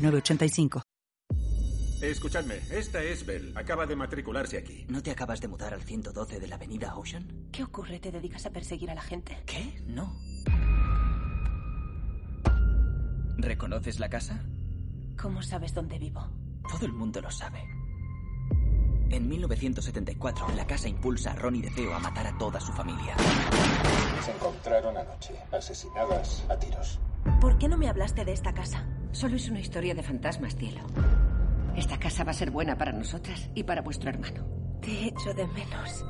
985. Escuchadme, esta es Bell. Acaba de matricularse aquí. ¿No te acabas de mudar al 112 de la avenida Ocean? ¿Qué ocurre? ¿Te dedicas a perseguir a la gente? ¿Qué? No. ¿Reconoces la casa? ¿Cómo sabes dónde vivo? Todo el mundo lo sabe. En 1974, la casa impulsa a Ronnie DeFeo a matar a toda su familia. Se encontraron anoche, asesinadas a tiros. ¿Por qué no me hablaste de esta casa? Solo es una historia de fantasmas, cielo. Esta casa va a ser buena para nosotras y para vuestro hermano. Te echo de menos.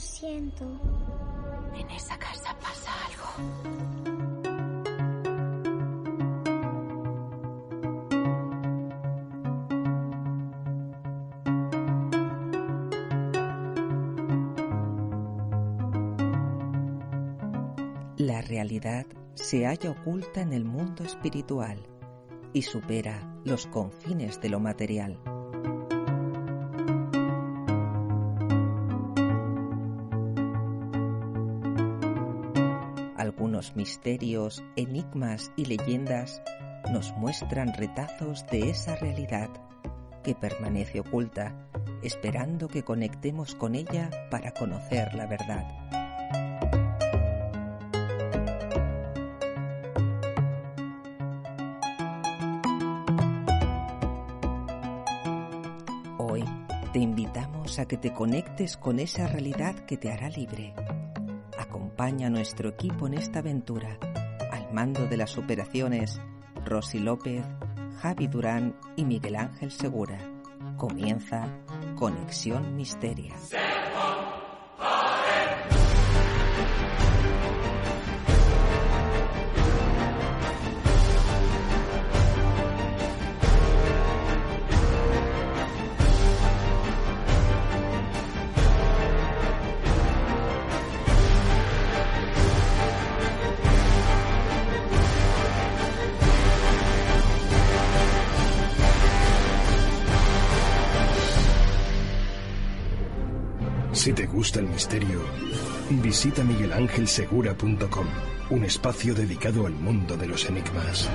Siento. En esa casa pasa algo. La realidad se halla oculta en el mundo espiritual y supera los confines de lo material. Misterios, enigmas y leyendas nos muestran retazos de esa realidad que permanece oculta, esperando que conectemos con ella para conocer la verdad. Hoy te invitamos a que te conectes con esa realidad que te hará libre. Acompaña a nuestro equipo en esta aventura, al mando de las operaciones Rosy López, Javi Durán y Miguel Ángel Segura. Comienza Conexión Misteria. Si te gusta el misterio, visita miguelangelsegura.com, un espacio dedicado al mundo de los enigmas.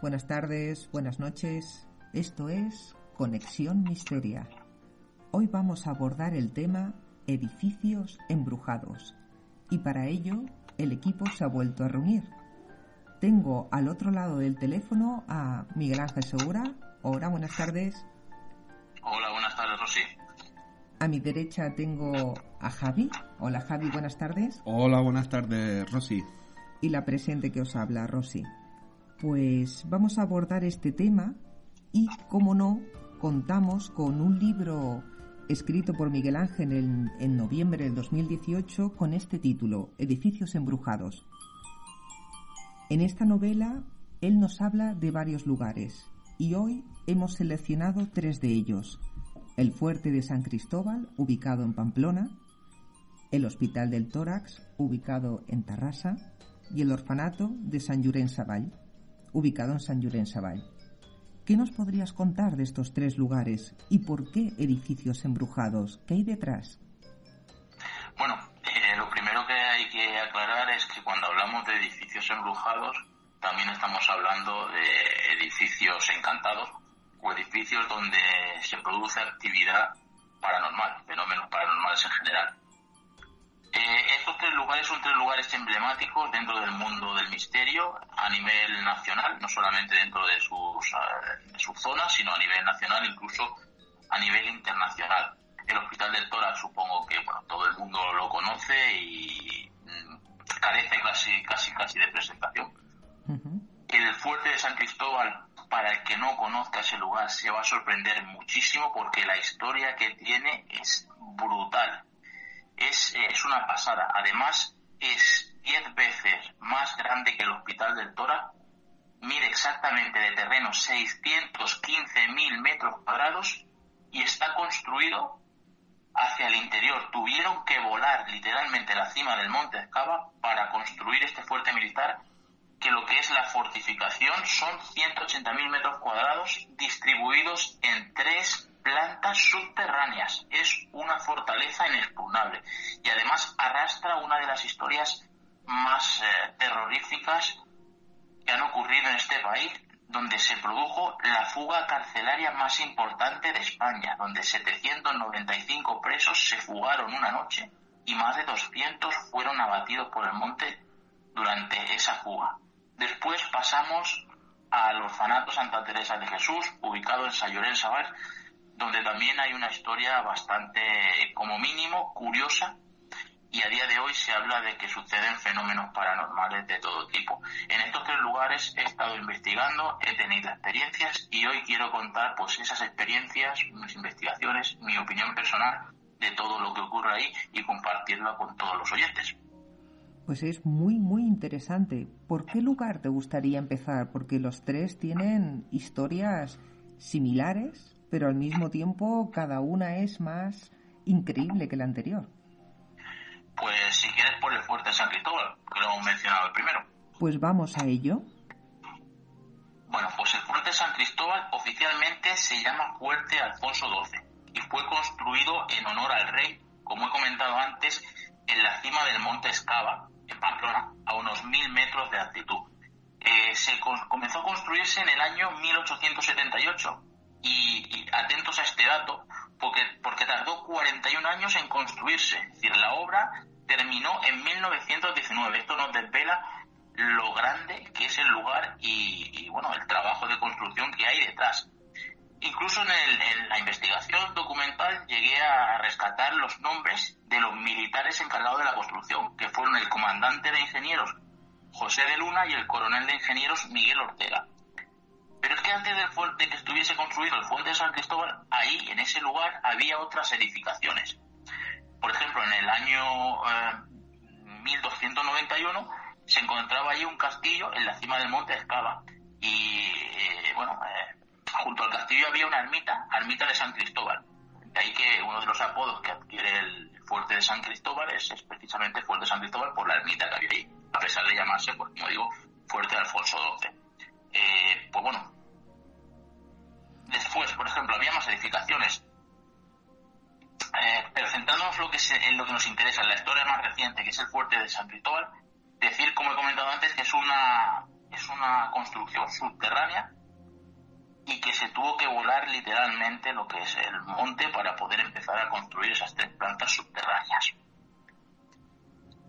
Buenas tardes, buenas noches. Esto es Conexión Misteria. Hoy vamos a abordar el tema edificios embrujados y para ello el equipo se ha vuelto a reunir. Tengo al otro lado del teléfono a Miguel Ángel Segura. Hola, buenas tardes. Hola, buenas tardes, Rosy. A mi derecha tengo a Javi. Hola Javi, buenas tardes. Hola, buenas tardes, Rosy. Y la presente que os habla, Rosy. Pues vamos a abordar este tema y, como no, contamos con un libro escrito por Miguel Ángel en, en, noviembre del 2018 con este título, Edificios embrujados. En esta novela él nos habla de varios lugares y hoy hemos seleccionado tres de ellos. El fuerte de San Cristóbal, ubicado en Pamplona, el Hospital del Tórax, ubicado en Tarrasa, y el orfanato de San Llorenç Savall, ubicado en San Llorenç Savall. ¿Qué nos podrías contar de estos tres lugares y por qué edificios embrujados? ¿Qué hay detrás? Bueno, eh, lo primero que hay que aclarar es que cuando hablamos de edificios embrujados, también estamos hablando de edificios encantados o edificios donde se produce actividad paranormal, fenómenos paranormales en general. Eh, estos tres lugares son tres lugares emblemáticos dentro del mundo del misterio a nivel nacional, no solamente dentro de sus, eh, de sus zonas, sino a nivel nacional, incluso a nivel internacional. El Hospital del Tórax supongo que bueno, todo el mundo lo conoce y mm, carece casi, casi, casi de presentación. El fuerte de San Cristóbal, para el que no conozca ese lugar, se va a sorprender muchísimo porque la historia que tiene es brutal. Es, es una pasada. Además, es 10 veces más grande que el Hospital del Tórax. Mide exactamente de terreno 615.000 metros cuadrados y está construido hacia el interior. Tuvieron que volar literalmente la cima del monte Escava para construir este fuerte militar que lo que es la fortificación son 180.000 metros cuadrados distribuidos en tres plantas subterráneas. Es una fortaleza inexpugnable y además arrastra una de las historias más eh, terroríficas que han ocurrido en este país, donde se produjo la fuga carcelaria más importante de España, donde 795 presos se fugaron una noche y más de 200 fueron abatidos por el monte durante esa fuga. Después pasamos al orfanato Santa Teresa de Jesús, ubicado en Sayorén Sabar, donde también hay una historia bastante, como mínimo, curiosa y a día de hoy se habla de que suceden fenómenos paranormales de todo tipo. En estos tres lugares he estado investigando, he tenido experiencias y hoy quiero contar pues esas experiencias, mis investigaciones, mi opinión personal de todo lo que ocurre ahí y compartirla con todos los oyentes. Pues es muy, muy interesante. ¿Por qué lugar te gustaría empezar? Porque los tres tienen historias similares, pero al mismo tiempo cada una es más increíble que la anterior. Pues si quieres por el fuerte San Cristóbal, que lo hemos mencionado primero. Pues vamos a ello. Bueno, pues el fuerte San Cristóbal oficialmente se llama Fuerte Alfonso XII y fue construido en honor al rey, como he comentado antes, en la cima del monte Escava, en Pamplona, a unos mil metros de altitud. Eh, se comenzó a construirse en el año 1878 y, atentos a este dato, porque, porque tardó 41 años en construirse. Es decir, la obra terminó en 1919. Esto nos desvela lo grande que es el lugar y, bueno, el trabajo de construcción que hay detrás. Incluso en, en, la investigación documental llegué a rescatar los nombres de los militares encargados de la construcción, que fueron el comandante de ingenieros José de Luna y el coronel de ingenieros Miguel Ortega. Pero es que antes de que estuviese construido el fuerte de San Cristóbal, ahí, en ese lugar, había otras edificaciones. Por ejemplo, en el año 1291 eh, se encontraba ahí un castillo en la cima del monte Escava. Y, eh, bueno, eh, junto al castillo había una ermita, ermita de San Cristóbal. De ahí que uno de los apodos que adquiere el fuerte de San Cristóbal es, precisamente fuerte de San Cristóbal por la ermita que había ahí, a pesar de llamarse, pues, como digo, fuerte de Alfonso XII. Eh, pues bueno, después, por ejemplo, había más edificaciones. Eh, pero centrándonos lo que en lo que nos interesa, en la historia más reciente, que es el fuerte de San Cristóbal, decir, como he comentado antes, que es una, es una construcción subterránea y que se tuvo que volar literalmente lo que es el monte para poder empezar a construir esas tres plantas subterráneas.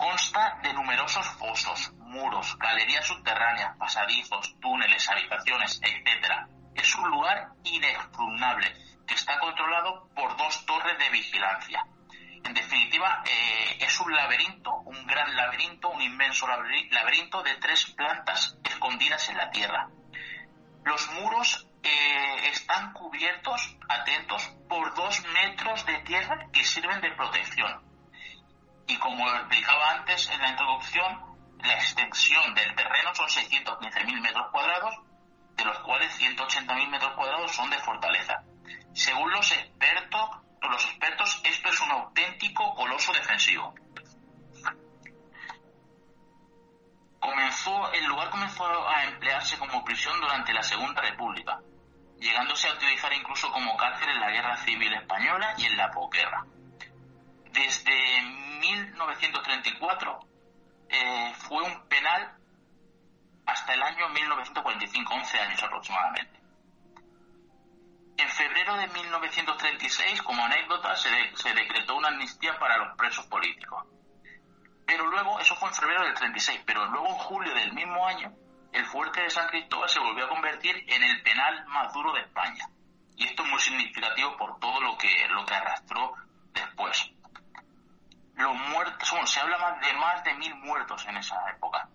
Consta de numerosos fosos, muros, galerías subterráneas, pasadizos, túneles, habitaciones, etc. Es un lugar inexpugnable que está controlado por dos torres de vigilancia. En definitiva, eh, es un laberinto, un gran laberinto, un inmenso laberinto de tres plantas escondidas en la tierra. Los muros eh, están cubiertos, atentos, por dos metros de tierra que sirven de protección. Y como explicaba antes en la introducción, la extensión del terreno son 615.000 metros cuadrados, de los cuales 180.000 metros cuadrados son de fortaleza. Según los expertos, los expertos, esto es un auténtico coloso defensivo. Comenzó, el lugar comenzó a emplearse como prisión durante la Segunda República Guerra Civil Española y en la posguerra. Desde 1934 eh, fue un penal hasta el año 1945, 11 años aproximadamente. En febrero de 1936, como anécdota, se, se decretó una amnistía para los presos políticos. Pero luego, eso fue en febrero del 36, pero luego en julio del mismo año, el fuerte de San Cristóbal se volvió a convertir en el penal más duro de España. Y esto es muy significativo por todo lo que, lo que arrastró después. Los muertos, bueno, se habla más de más de mil muertos en esa época,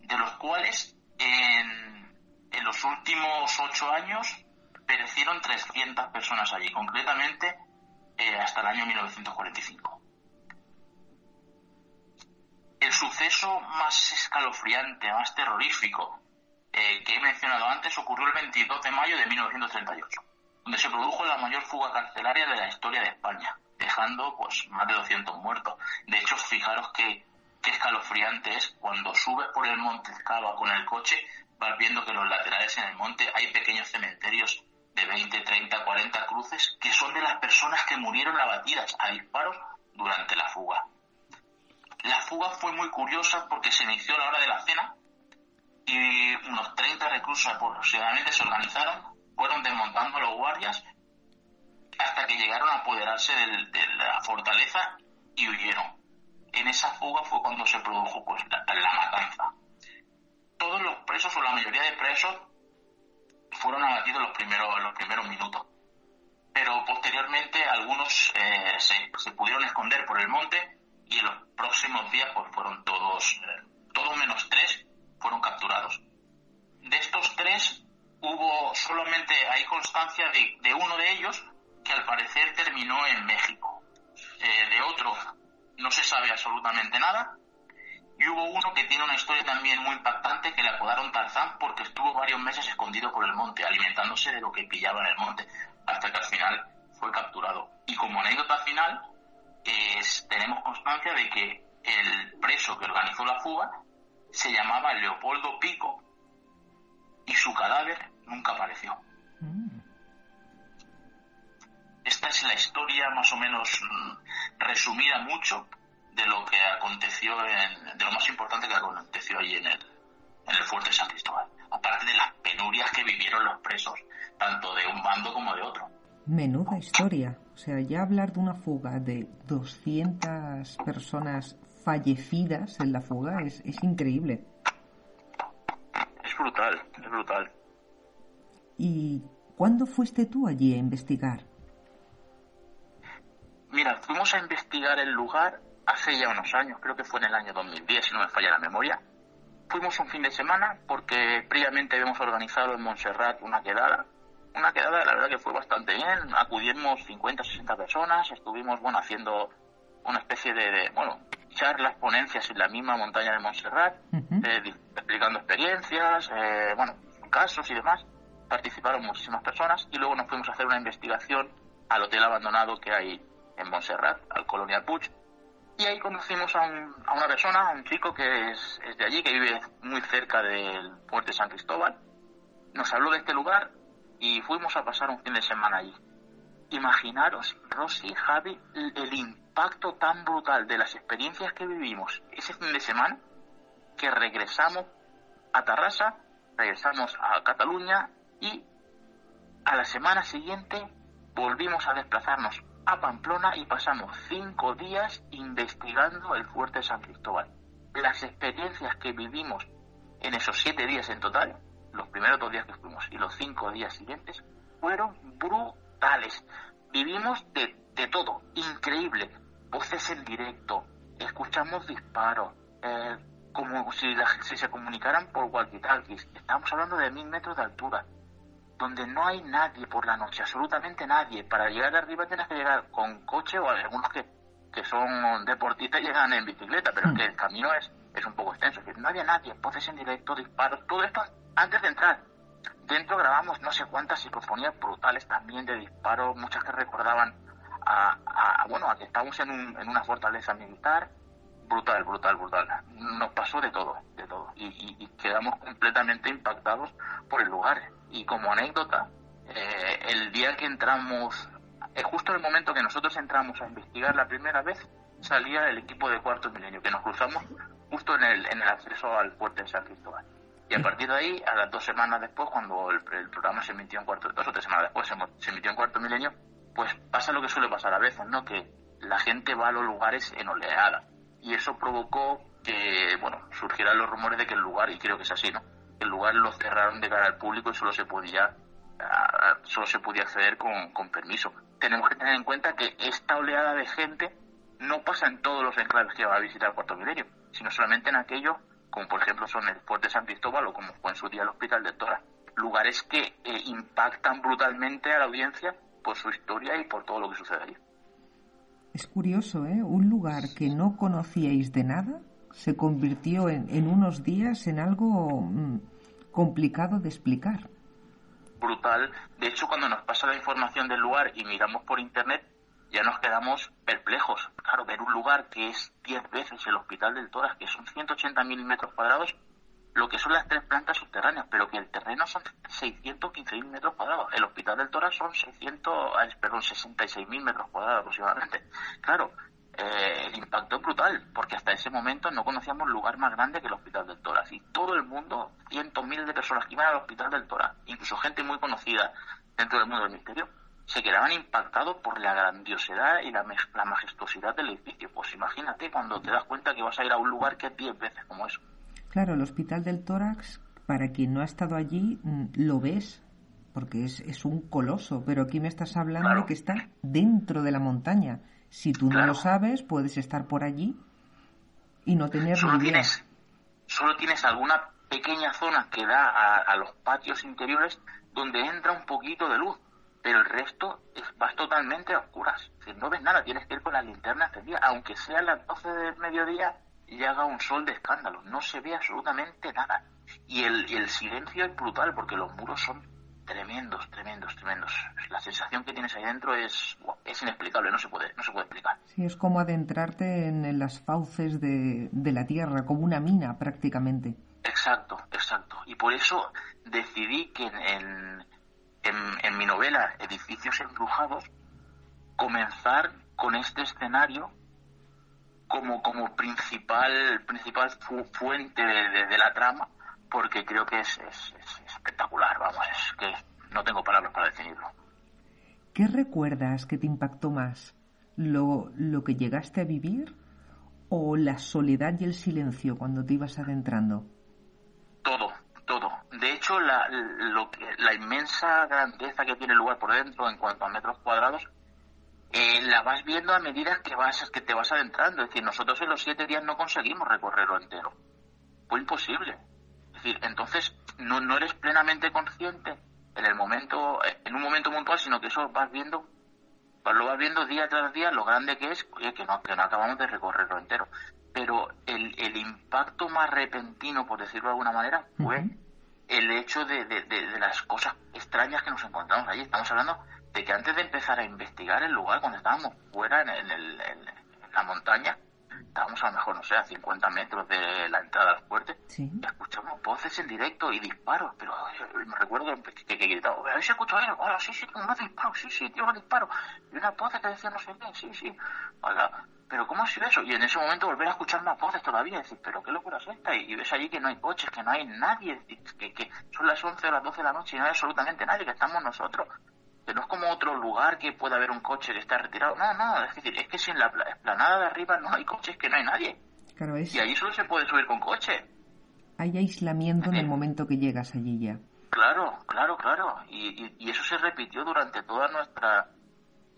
de los cuales en, los últimos ocho años perecieron 300 personas allí, concretamente eh, hasta el año 1945. El suceso más escalofriante, más terrorífico eh, que he mencionado antes ocurrió el 22 de mayo de 1938, donde se produjo la mayor fuga carcelaria de la historia de España, dejando pues más de 200 muertos. De hecho, fijaros que qué escalofriante es cuando subes por el monte Cava con el coche, vas viendo que los laterales en el monte hay pequeños cementerios de 20, 30, 40 cruces que son de las personas que murieron abatidas a disparos durante la fuga. La fuga fue muy curiosa porque se inició a la hora de la cena y unos 30 reclusos aproximadamente se organizaron, fueron desmontando a los guardias hasta que llegaron a apoderarse de la fortaleza y huyeron. En esa fuga fue cuando se produjo pues, la, la matanza. Todos los presos o la mayoría de presos fueron abatidos los primeros, los primeros minutos. Pero posteriormente algunos eh, se, se, pudieron esconder por el monte y en los próximos días pues fueron todos, eh, todos menos tres, fueron capturados. De estos tres hubo solamente, hay constancia de, de uno de ellos que al parecer terminó en México. Eh, de otro no se sabe absolutamente nada y hubo uno que tiene una historia también muy impactante que le apodaron Tarzán porque estuvo varios meses escondido por el monte, alimentándose de lo que pillaba en el monte, hasta que al final fue capturado. Y como anécdota final, es, tenemos constancia de que el preso que organizó la fuga se llamaba Leopoldo Pico y su cadáver nunca apareció. Mm. Esta es la historia más o menos resumida mucho de lo que aconteció, en, de lo más importante que aconteció allí en el, en el fuerte San Cristóbal. Aparte de las penurias que vivieron los presos, tanto de un bando como de otro. Menuda historia. O sea, ya hablar de una fuga de 200 personas fallecidas en la fuga es, es increíble. Es brutal, es brutal. ¿Y cuándo fuiste tú allí a investigar? Mira, fuimos a investigar el lugar hace ya unos años, creo que fue en el año 2010, si no me falla la memoria. Fuimos un fin de semana porque previamente habíamos organizado en Montserrat una quedada. Una quedada, la verdad que fue bastante bien. Acudimos 50 60 personas, estuvimos, bueno, haciendo una especie de, bueno, charlas, ponencias en la misma montaña de Montserrat, eh, explicando experiencias, eh, bueno, casos y demás. Participaron muchísimas personas y luego nos fuimos a hacer una investigación al hotel abandonado que hay en Montserrat, al Colonial Puig, y ahí conocimos a, un, a una persona, a un chico que es, es, de allí, que vive muy cerca del puerto de San Cristóbal. Nos habló de este lugar y fuimos a pasar un fin de semana allí. Imaginaros, Rosy, Javi, el impacto tan brutal de las experiencias que vivimos ese fin de semana, que regresamos a Tarrasa, regresamos a Cataluña y a la semana siguiente volvimos a desplazarnos a Pamplona y pasamos cinco días investigando el fuerte San Cristóbal. Las experiencias que vivimos en esos siete días en total, los primeros dos días que fuimos y los cinco días siguientes, fueron brutales. Vivimos de, de todo, increíble. Voces en directo, escuchamos disparos, eh, como si, la, si, se comunicaran por walkie-talkies. Estamos hablando de mil metros de altura donde no hay nadie por la noche, absolutamente nadie. Para llegar arriba tienes que llegar con coche o algunos que, que son deportistas llegan en bicicleta, pero es que el camino es, es un poco extenso. No había nadie, voces en directo, disparos, todo esto antes de entrar. Dentro grabamos no sé cuántas psicofonías brutales también de disparos, muchas que recordaban a, a bueno, a que estábamos en, un, en una fortaleza militar. Brutal, brutal, brutal. Nos pasó de todo, de todo. Y, y, y quedamos completamente impactados por el lugar y como anécdota, eh, el día que entramos eh, justo en el momento que nosotros entramos a investigar la primera vez, salía el equipo de Cuarto Milenio, que nos cruzamos justo en el, en el acceso al puerto de San Cristóbal. Y a partir de ahí, a las dos semanas después, cuando el, programa se emitió en cuarto, dos o tres semanas después se, emitió en cuarto milenio, pues pasa lo que suele pasar a veces, ¿no? Que la gente va a los lugares en oleada. Y eso provocó que, bueno, surgieran los rumores de que el lugar, y creo que es así, ¿no? El lugar lo cerraron de cara al público y solo se podía, solo se podía acceder con, con permiso. Tenemos que tener en cuenta que esta oleada de gente no pasa en todos los enclaves que va a visitar Cuarto Milenio, sino solamente en aquellos como por ejemplo son el puerto de San Cristóbal o como fue en su día el Hospital de Tora. Lugares que eh, impactan brutalmente a la audiencia por su historia y por todo lo que sucede allí. Es curioso, ¿eh? Un lugar que no conocíais de nada se convirtió en, en unos días en algo mm, complicado de explicar. Brutal. De hecho, cuando nos pasa la información del lugar y miramos por internet, ya nos quedamos perplejos. Claro, ver un lugar que es 10 veces el Hospital del Toras, que son 180.000 metros cuadrados, lo que son las tres plantas subterráneas, pero que el terreno son 615.000 metros cuadrados. El Hospital del Toras son 600, perdón, 66.000 metros cuadrados aproximadamente. Claro, eh, el impacto es brutal, porque hasta ese momento no conocíamos lugar más grande que el Hospital del Toras. Y todo el mundo, cientos, miles de personas que iban al Hospital del Toras, incluso gente muy conocida dentro del mundo del misterio, se quedaban impactados por la grandiosidad y la, la, majestuosidad del edificio. Pues imagínate cuando te das cuenta que vas a ir a un lugar que es 10 veces como eso. Claro, el Hospital del Tórax, para quien no ha estado allí, mm, lo ves, porque es, es un coloso, pero aquí me estás hablando de que está dentro de la montaña. Si tú no lo sabes, puedes estar por allí y no tener solo Tienes, solo tienes alguna pequeña zona que da a, a los patios interiores donde entra un poquito de luz pero el resto es, vas totalmente a oscuras. Si no ves nada, tienes que ir con la linterna encendida, aunque sea a las 12 del mediodía y haga un sol de escándalo, no se ve absolutamente nada. Y el, el silencio es brutal porque los muros son tremendos, tremendos, tremendos. La sensación que tienes ahí dentro es, es inexplicable, no se puede, no se puede explicar. Sí, es como adentrarte en, las fauces de, de la tierra, como una mina prácticamente. Exacto, exacto. Y por eso decidí que en en, mi novela Edificios embrujados, comenzar con este escenario como, como principal, principal fuente de, la trama, porque creo que es, espectacular, vamos, es que no tengo palabras para definirlo. ¿Qué recuerdas que te impactó más? ¿Lo, ¿Lo que llegaste a vivir o la soledad y el silencio cuando te ibas adentrando? Todo, todo. De hecho, la, lo la inmensa grandeza que tiene el lugar por dentro en cuanto a metros cuadrados, eh, la vas viendo a medida que vas que te vas adentrando. Es decir, nosotros en los siete días no conseguimos recorrerlo entero. Fue imposible. Es decir, entonces no, no eres plenamente consciente en el momento, en un momento puntual, sino que eso vas viendo, lo vas viendo día tras día lo grande que es, que no, que no acabamos de recorrerlo entero. Pero el, el impacto más repentino, por decirlo de alguna manera, fue el hecho de, de, las cosas extrañas que nos encontramos allí. Estamos hablando de que antes de empezar a investigar el lugar, cuando estábamos fuera en, el, en la montaña, estábamos a lo mejor, no sé, a 50 metros de la entrada al fuerte, y escuchamos voces en directo y disparos, pero me recuerdo que, que, gritaba, ¿habéis escuchado eso? Hola, sí, sí, unos disparos, sí, sí, tío, unos disparos. Y una voz que decía no sé qué, sí, sí. Pero ¿cómo ha sido eso? Y en ese momento volver a escuchar más voces todavía, decir, pero qué locura es esta, y, ves allí que no hay coches, que no hay nadie, que, que son las 11 o las 12 de la noche y no hay absolutamente nadie, que estamos nosotros que no es como otro lugar que pueda haber un coche que está retirado. No, no, es decir, es que si en la esplanada de arriba no hay coches, que no hay nadie. Y allí solo se puede subir con coche. Hay aislamiento en el momento que llegas allí ya. Claro, claro, claro. Y, y, eso se repitió durante toda nuestra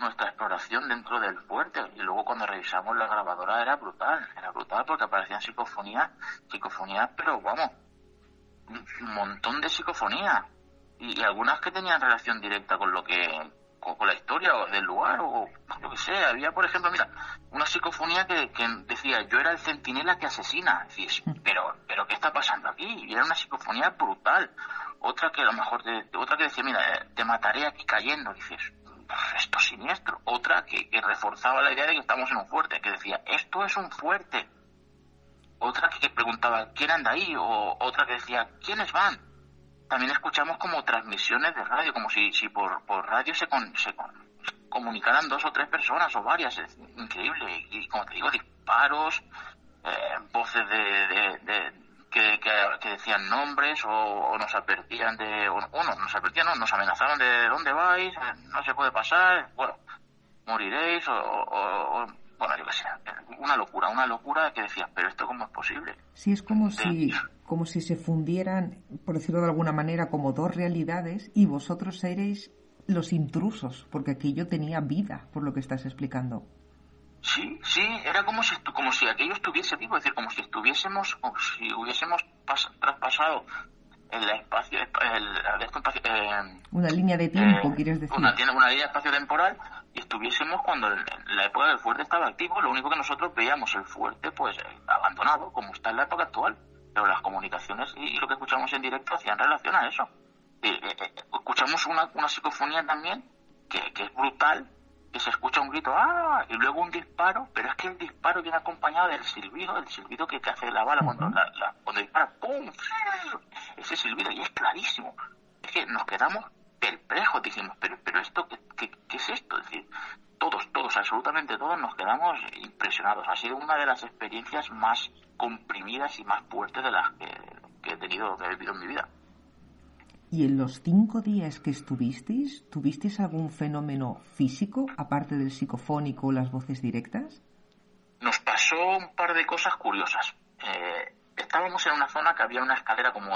nuestra exploración dentro del fuerte. Y luego cuando revisamos la grabadora era brutal. Era brutal porque aparecían psicofonías, psicofonías, pero vamos, un montón de psicofonías y, algunas que tenían relación directa con lo que con, la historia del lugar o lo que sea. Había, por ejemplo, mira, una psicofonía que, decía, yo era el centinela que asesina. Decís, pero, pero ¿qué está pasando aquí? Y era una psicofonía brutal. Otra que a lo mejor, otra que decía, mira, te mataré aquí cayendo. Dices, esto es siniestro. Otra que, que, reforzaba la idea de que estamos en un fuerte, que decía, esto es un fuerte. Otra que preguntaba, ¿quién anda ahí? O otra que decía, ¿quiénes van? También escuchamos como transmisiones de radio, como si, si por, por radio se, con, se comunicaran dos o tres personas o varias, es increíble. Y como te digo, disparos, eh, voces de, que, que, decían nombres o, nos advertían de, o, no, nos advertían, no, nos amenazaron de dónde vais, no se puede pasar, bueno, moriréis o, bueno, yo qué sé, una locura, una locura que decías, pero esto cómo es posible. Sí, es como si como si se fundieran, por decirlo de alguna manera, como dos realidades y vosotros seréis los intrusos, porque aquello tenía vida, por lo que estás explicando. Sí, sí, era como si, como si aquello estuviese vivo, es decir, como si estuviésemos, o si hubiésemos traspasado el espacio, el, eh, una línea de tiempo, eh, quieres decir. Una, una línea de espacio temporal y estuviésemos cuando la época del fuerte estaba activo, lo único que nosotros veíamos el fuerte pues eh, abandonado, como está en la época actual pero las comunicaciones y, lo que escuchamos en directo hacían relación a eso. Eh, eh, escuchamos una, una psicofonía también que, que, es brutal, que se escucha un grito, ¡ah! y luego un disparo, pero es que el disparo viene acompañado del silbido, del silbido que, que hace la bala cuando, la, cuando dispara, ¡pum! Ese silbido, y es clarísimo. Es que nos quedamos perplejos, dijimos, pero, pero esto, ¿qué, qué, es esto? Es decir, todos, todos, absolutamente todos nos quedamos impresionados. Ha sido una de las experiencias más comprimidas y más fuertes de las que, he tenido, que he vivido en mi vida. ¿Y en los cinco días que estuvisteis, tuvisteis algún fenómeno físico, aparte del psicofónico o las voces directas? Nos pasó un par de cosas curiosas. Eh, estábamos en una zona que había una escalera como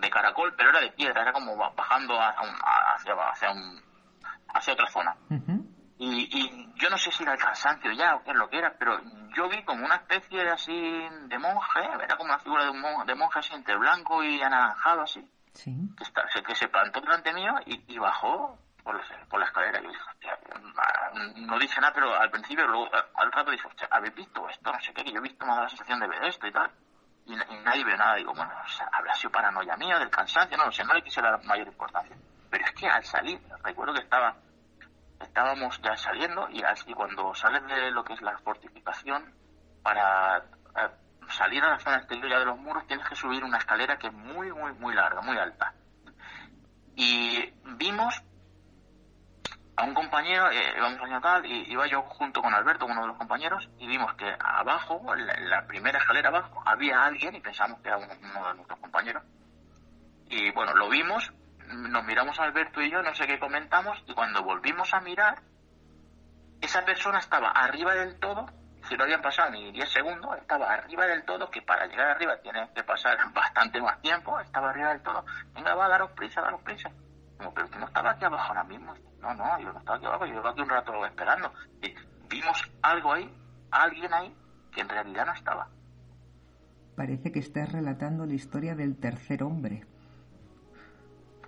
de caracol, pero era de piedra, era como bajando hacia, hacia, un, hacia otra zona. Y, yo no sé si era el cansancio ya o qué es lo que era, pero yo vi como una especie de así de monje, era como una figura de un monje, de monje así entre blanco y anaranjado así, que, se plantó delante mío y, bajó por la, por la escalera. Yo dije, no dije nada, pero al principio, luego, al rato dije, ¿habéis visto esto? No sé qué, que yo he visto más la sensación de ver esto y tal. Y, nadie ve nada. Digo, bueno, o sea, habrá sido paranoia mía, del cansancio, no lo sé, no le quise dar mayor importancia. Pero es que al salir, recuerdo que estaba estábamos ya saliendo y, cuando sales de lo que es la fortificación, para eh, salir a la zona exterior de los muros tienes que subir una escalera que es muy, muy, muy larga, muy alta. Y vimos a un compañero, eh, íbamos a tal, y iba yo junto con Alberto, uno de los compañeros, y vimos que abajo, en la, primera escalera abajo, había alguien y pensamos que era uno de nuestros compañeros. Y bueno, lo vimos, nos miramos Alberto y yo, no sé qué comentamos, y cuando volvimos a mirar, esa persona estaba arriba del todo, si no habían pasado ni 10 segundos, estaba arriba del todo, que para llegar arriba tiene que pasar bastante más tiempo, estaba arriba del todo. Venga, va, daros prisa, daros prisa. Como, pero que no estaba aquí abajo ahora mismo. No, no, yo no estaba aquí abajo, yo llevo aquí un rato esperando. Y vimos algo ahí, alguien ahí, que en realidad no estaba. Parece que estás relatando la historia del tercer hombre.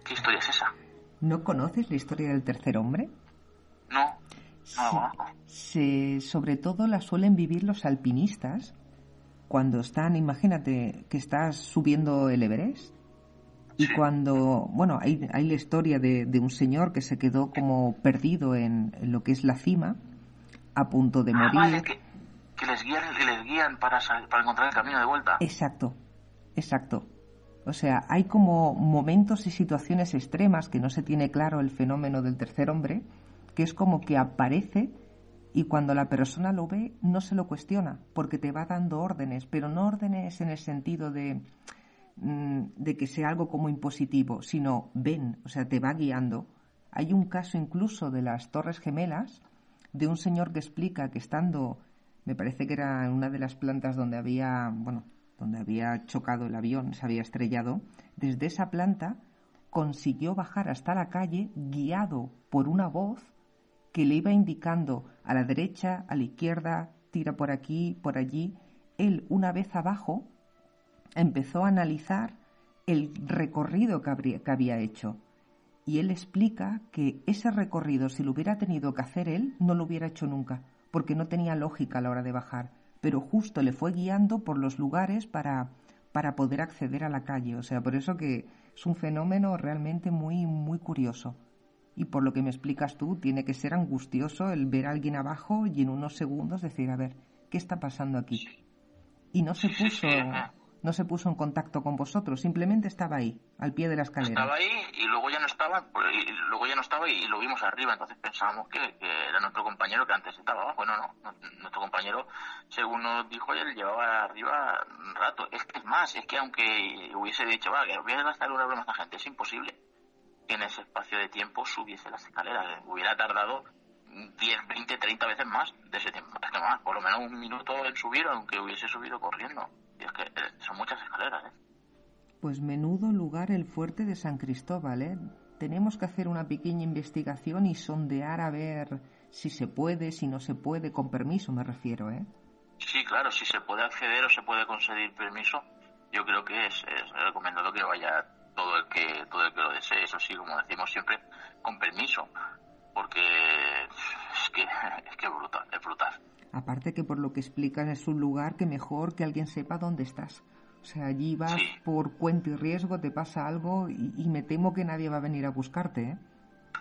¿Qué historia es esa? ¿No conoces la historia del tercer hombre? No se, sobre todo la suelen vivir los alpinistas cuando están, imagínate que estás subiendo el Everest y cuando, bueno, hay, hay la historia de, un señor que se quedó como perdido en, lo que es la cima, a punto de ah, morir. que, les guían, les guían para, para encontrar el camino de vuelta. Exacto, exacto. O sea, hay como momentos y situaciones extremas que no se tiene claro el fenómeno del tercer hombre, que es como que aparece y cuando la persona lo ve no se lo cuestiona, porque te va dando órdenes, pero no órdenes en el sentido de, mm, de que sea algo como impositivo, sino ven, o sea, te va guiando. Hay un caso incluso de las Torres Gemelas, de un señor que explica que estando, me parece que era en una de las plantas donde había, bueno, donde había chocado el avión, se había estrellado, desde esa planta consiguió bajar hasta la calle guiado por una voz que le iba indicando a la derecha, a la izquierda, tira por aquí, por allí. Él, una vez abajo, empezó a analizar el recorrido que, que había hecho. Y él explica que ese recorrido, si lo hubiera tenido que hacer él, no lo hubiera hecho nunca, porque no tenía lógica a la hora de bajar pero justo le fue guiando por los lugares para, para poder acceder a la calle. O sea, por eso que es un fenómeno realmente muy, muy curioso. Y por lo que me explicas tú, tiene que ser angustioso el ver a alguien abajo y en unos segundos decir, a ver, ¿qué está pasando aquí? Y no se puso, No se puso en contacto con vosotros, simplemente estaba ahí, al pie de la escalera. Estaba ahí y luego ya no estaba, y luego ya no estaba y, lo vimos arriba, entonces pensábamos que, era nuestro compañero que antes estaba abajo. No, no, nuestro compañero, según nos dijo él, llevaba arriba un rato. Es que es más, es que aunque hubiese dicho, va, que voy a gastar una broma a esta gente, es imposible que en ese espacio de tiempo subiese las escaleras. Hubiera tardado 10, 20, 30 veces más de ese tiempo. Es que más, por lo menos un minuto en subir, aunque hubiese subido corriendo. Y es que eh, son muchas escaleras, ¿eh? Pues menudo lugar el fuerte de San Cristóbal, ¿eh? Tenemos que hacer una pequeña investigación y sondear a ver si se puede, si no se puede, con permiso me refiero, ¿eh? Sí, claro, si se puede acceder o se puede conseguir permiso, yo creo que es, es recomendado que vaya todo el que todo el que lo desee, eso sí, como decimos siempre, con permiso, porque es que es que brutal, es brutal. Aparte que por lo que explicas es un lugar que mejor que alguien sepa dónde estás. O sea, allí vas por cuenta y riesgo, te pasa algo y, me temo que nadie va a venir a buscarte, ¿eh?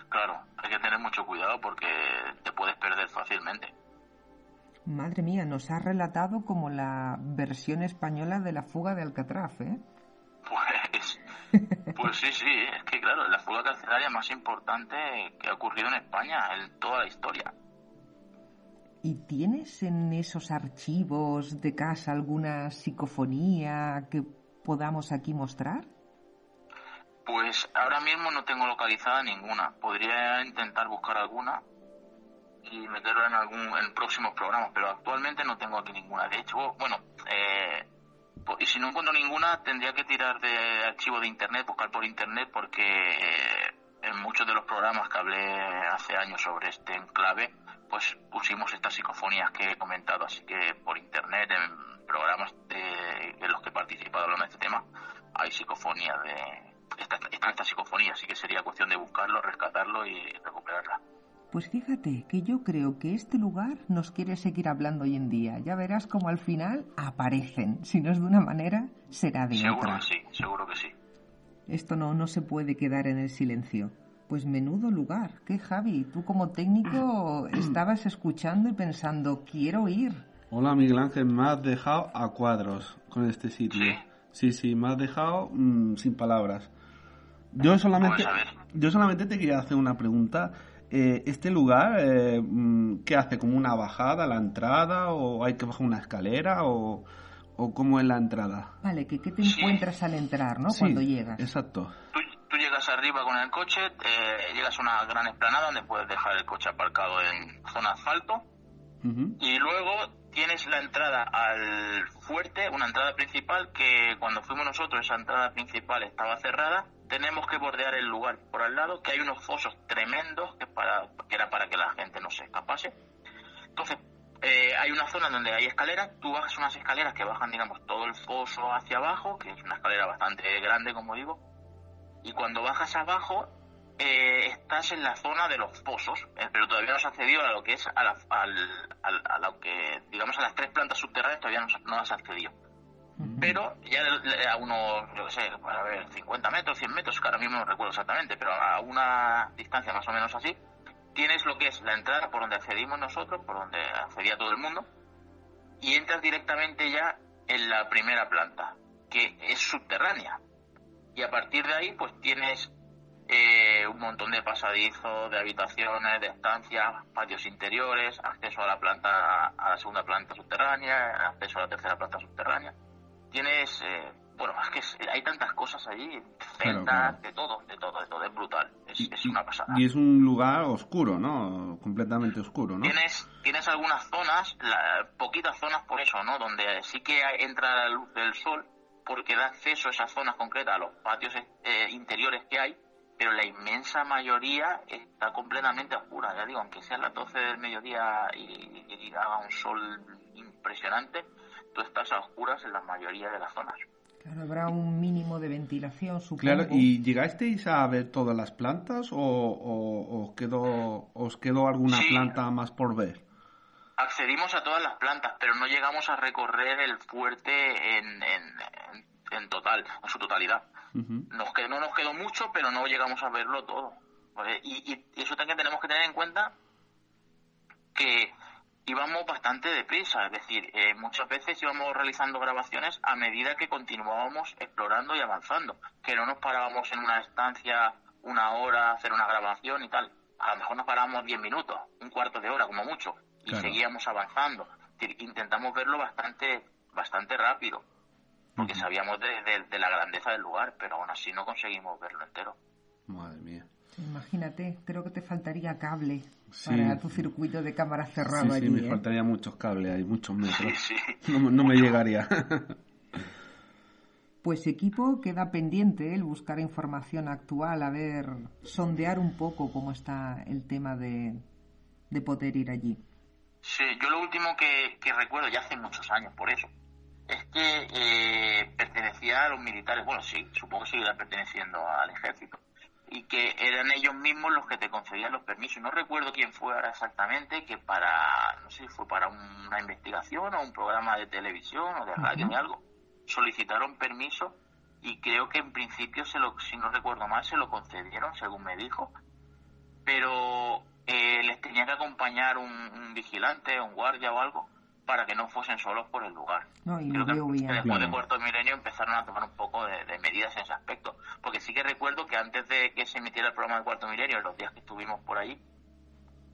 Claro, hay que tener mucho cuidado porque te puedes perder fácilmente. Madre mía, nos ha relatado como la versión española de la fuga de Alcatraz, ¿eh? Pues, sí, sí, es que claro, la fuga carcelaria más importante que ha ocurrido en España en toda la historia. ¿Y tienes en esos archivos de casa alguna psicofonía que podamos aquí mostrar? Pues ahora mismo no tengo localizada ninguna. Podría intentar buscar alguna y meterla en algún en próximos programas, pero actualmente no tengo aquí ninguna. De hecho, bueno, eh, y si no encuentro ninguna, tendría que tirar de archivo de internet, buscar por internet, porque eh, en muchos de los programas que hablé hace años sobre este enclave, pues pusimos estas psicofonías que he comentado, así que por internet, en programas de, en los que he participado hablando de este tema, hay psicofonía de esta, esta, psicofonía, así que sería cuestión de buscarlo, rescatarlo y recuperarla. Pues fíjate que yo creo que este lugar nos quiere seguir hablando hoy en día. Ya verás como al final aparecen. Si no es de una manera, será de seguro otra. Seguro que sí, seguro que sí. Esto no, no se puede quedar en el silencio. Pues menudo lugar. ¿Qué, Javi? Tú como técnico estabas escuchando y pensando, quiero ir. Hola, Miguel Ángel. Me has dejado a cuadros con este sitio. Sí, sí, me has dejado mm, sin palabras. Yo solamente, yo solamente te quería hacer una pregunta. Eh, ¿Este lugar eh, mm, qué hace? ¿Como una bajada a la entrada? ¿O hay que bajar una escalera? ¿O, o cómo es la entrada? Vale, que ¿qué te encuentras al entrar, no? Cuando llegas. Exacto llegas arriba con el coche, eh, llegas a una gran explanada donde puedes dejar el coche aparcado en zona asfalto. Y luego tienes la entrada al fuerte, una entrada principal que cuando fuimos nosotros esa entrada principal estaba cerrada. Tenemos que bordear el lugar por al lado, que hay unos fosos tremendos que, para, que era para que la gente no se escapase. Entonces, eh, hay una zona donde hay escaleras, tú bajas unas escaleras que bajan, digamos, todo el foso hacia abajo, que es una escalera bastante grande, como digo, y cuando bajas abajo eh, estás en la zona de los pozos, eh, pero todavía no has accedido a lo que es a, la, a lo que, digamos, a las tres plantas subterráneas todavía no, has accedido. Pero ya a unos, yo qué sé, a ver, 50 metros, 100 metros, que ahora mismo no recuerdo exactamente, pero a una distancia más o menos así, tienes lo que es la entrada por donde accedimos nosotros, por donde accedía todo el mundo, y entras directamente ya en la primera planta, que es subterránea y a partir de ahí pues tienes eh, un montón de pasadizos, de habitaciones, de estancias, patios interiores, acceso a la planta, a la segunda planta subterránea, acceso a la tercera planta subterránea. Tienes, eh, bueno, es que hay tantas cosas allí, celdas, de todo, de todo, de todo, es brutal, es, una pasada. Y es un lugar oscuro, ¿no? Completamente oscuro, ¿no? Tienes, tienes algunas zonas, poquitas zonas por eso, ¿no? Donde sí que entra la luz del sol, porque da acceso a esas zonas concretas, a los patios eh, interiores que hay, pero la inmensa mayoría está completamente oscura. Ya digo, aunque sean las 12 del mediodía y, haga un sol impresionante, tú estás a oscuras en la mayoría de las zonas. Claro, habrá un mínimo de ventilación, supongo. Claro, ¿y llegasteis a ver todas las plantas o, os, quedó, os quedó alguna planta más por ver? accedimos a todas las plantas, pero no llegamos a recorrer el fuerte en, en, total, en su totalidad. nos quedó, no nos quedó mucho, pero no llegamos a verlo todo. Y, y, eso también tenemos que tener en cuenta que íbamos bastante deprisa, es decir, eh, muchas veces íbamos realizando grabaciones a medida que continuábamos explorando y avanzando, que no nos parábamos en una estancia una hora a hacer una grabación y tal, a lo mejor nos parábamos diez minutos, un cuarto de hora como mucho, y seguíamos avanzando. intentamos verlo bastante, bastante rápido, porque sabíamos de, la grandeza del lugar, pero aún así no conseguimos verlo entero. Madre mía. Imagínate, creo que te faltaría cable para tu circuito de cámara cerrado sí, Sí, me ¿eh? faltaría muchos cables, hay muchos metros. No, no me llegaría. Pues equipo queda pendiente el buscar información actual, a ver, sondear un poco cómo está el tema de, de poder ir allí. Sí, yo lo último que, recuerdo, ya hace muchos años por eso, es que eh, pertenecía a los militares, bueno, sí, supongo que seguirá perteneciendo al ejército, y que eran ellos mismos los que te concedían los permisos. No recuerdo quién fue ahora exactamente, que para, no sé si fue para una investigación o un programa de televisión o de radio o algo, solicitaron permiso y creo que en principio, se lo, si no recuerdo mal, se lo concedieron, según me dijo, pero eh, les tenía que acompañar un, vigilante, un guardia o algo, para que no fuesen solos por el lugar. No, y Creo que, bien. después de Cuarto Milenio empezaron a tomar un poco de, medidas en ese aspecto, porque sí que recuerdo que antes de que se emitiera el programa de Cuarto Milenio, los días que estuvimos por ahí,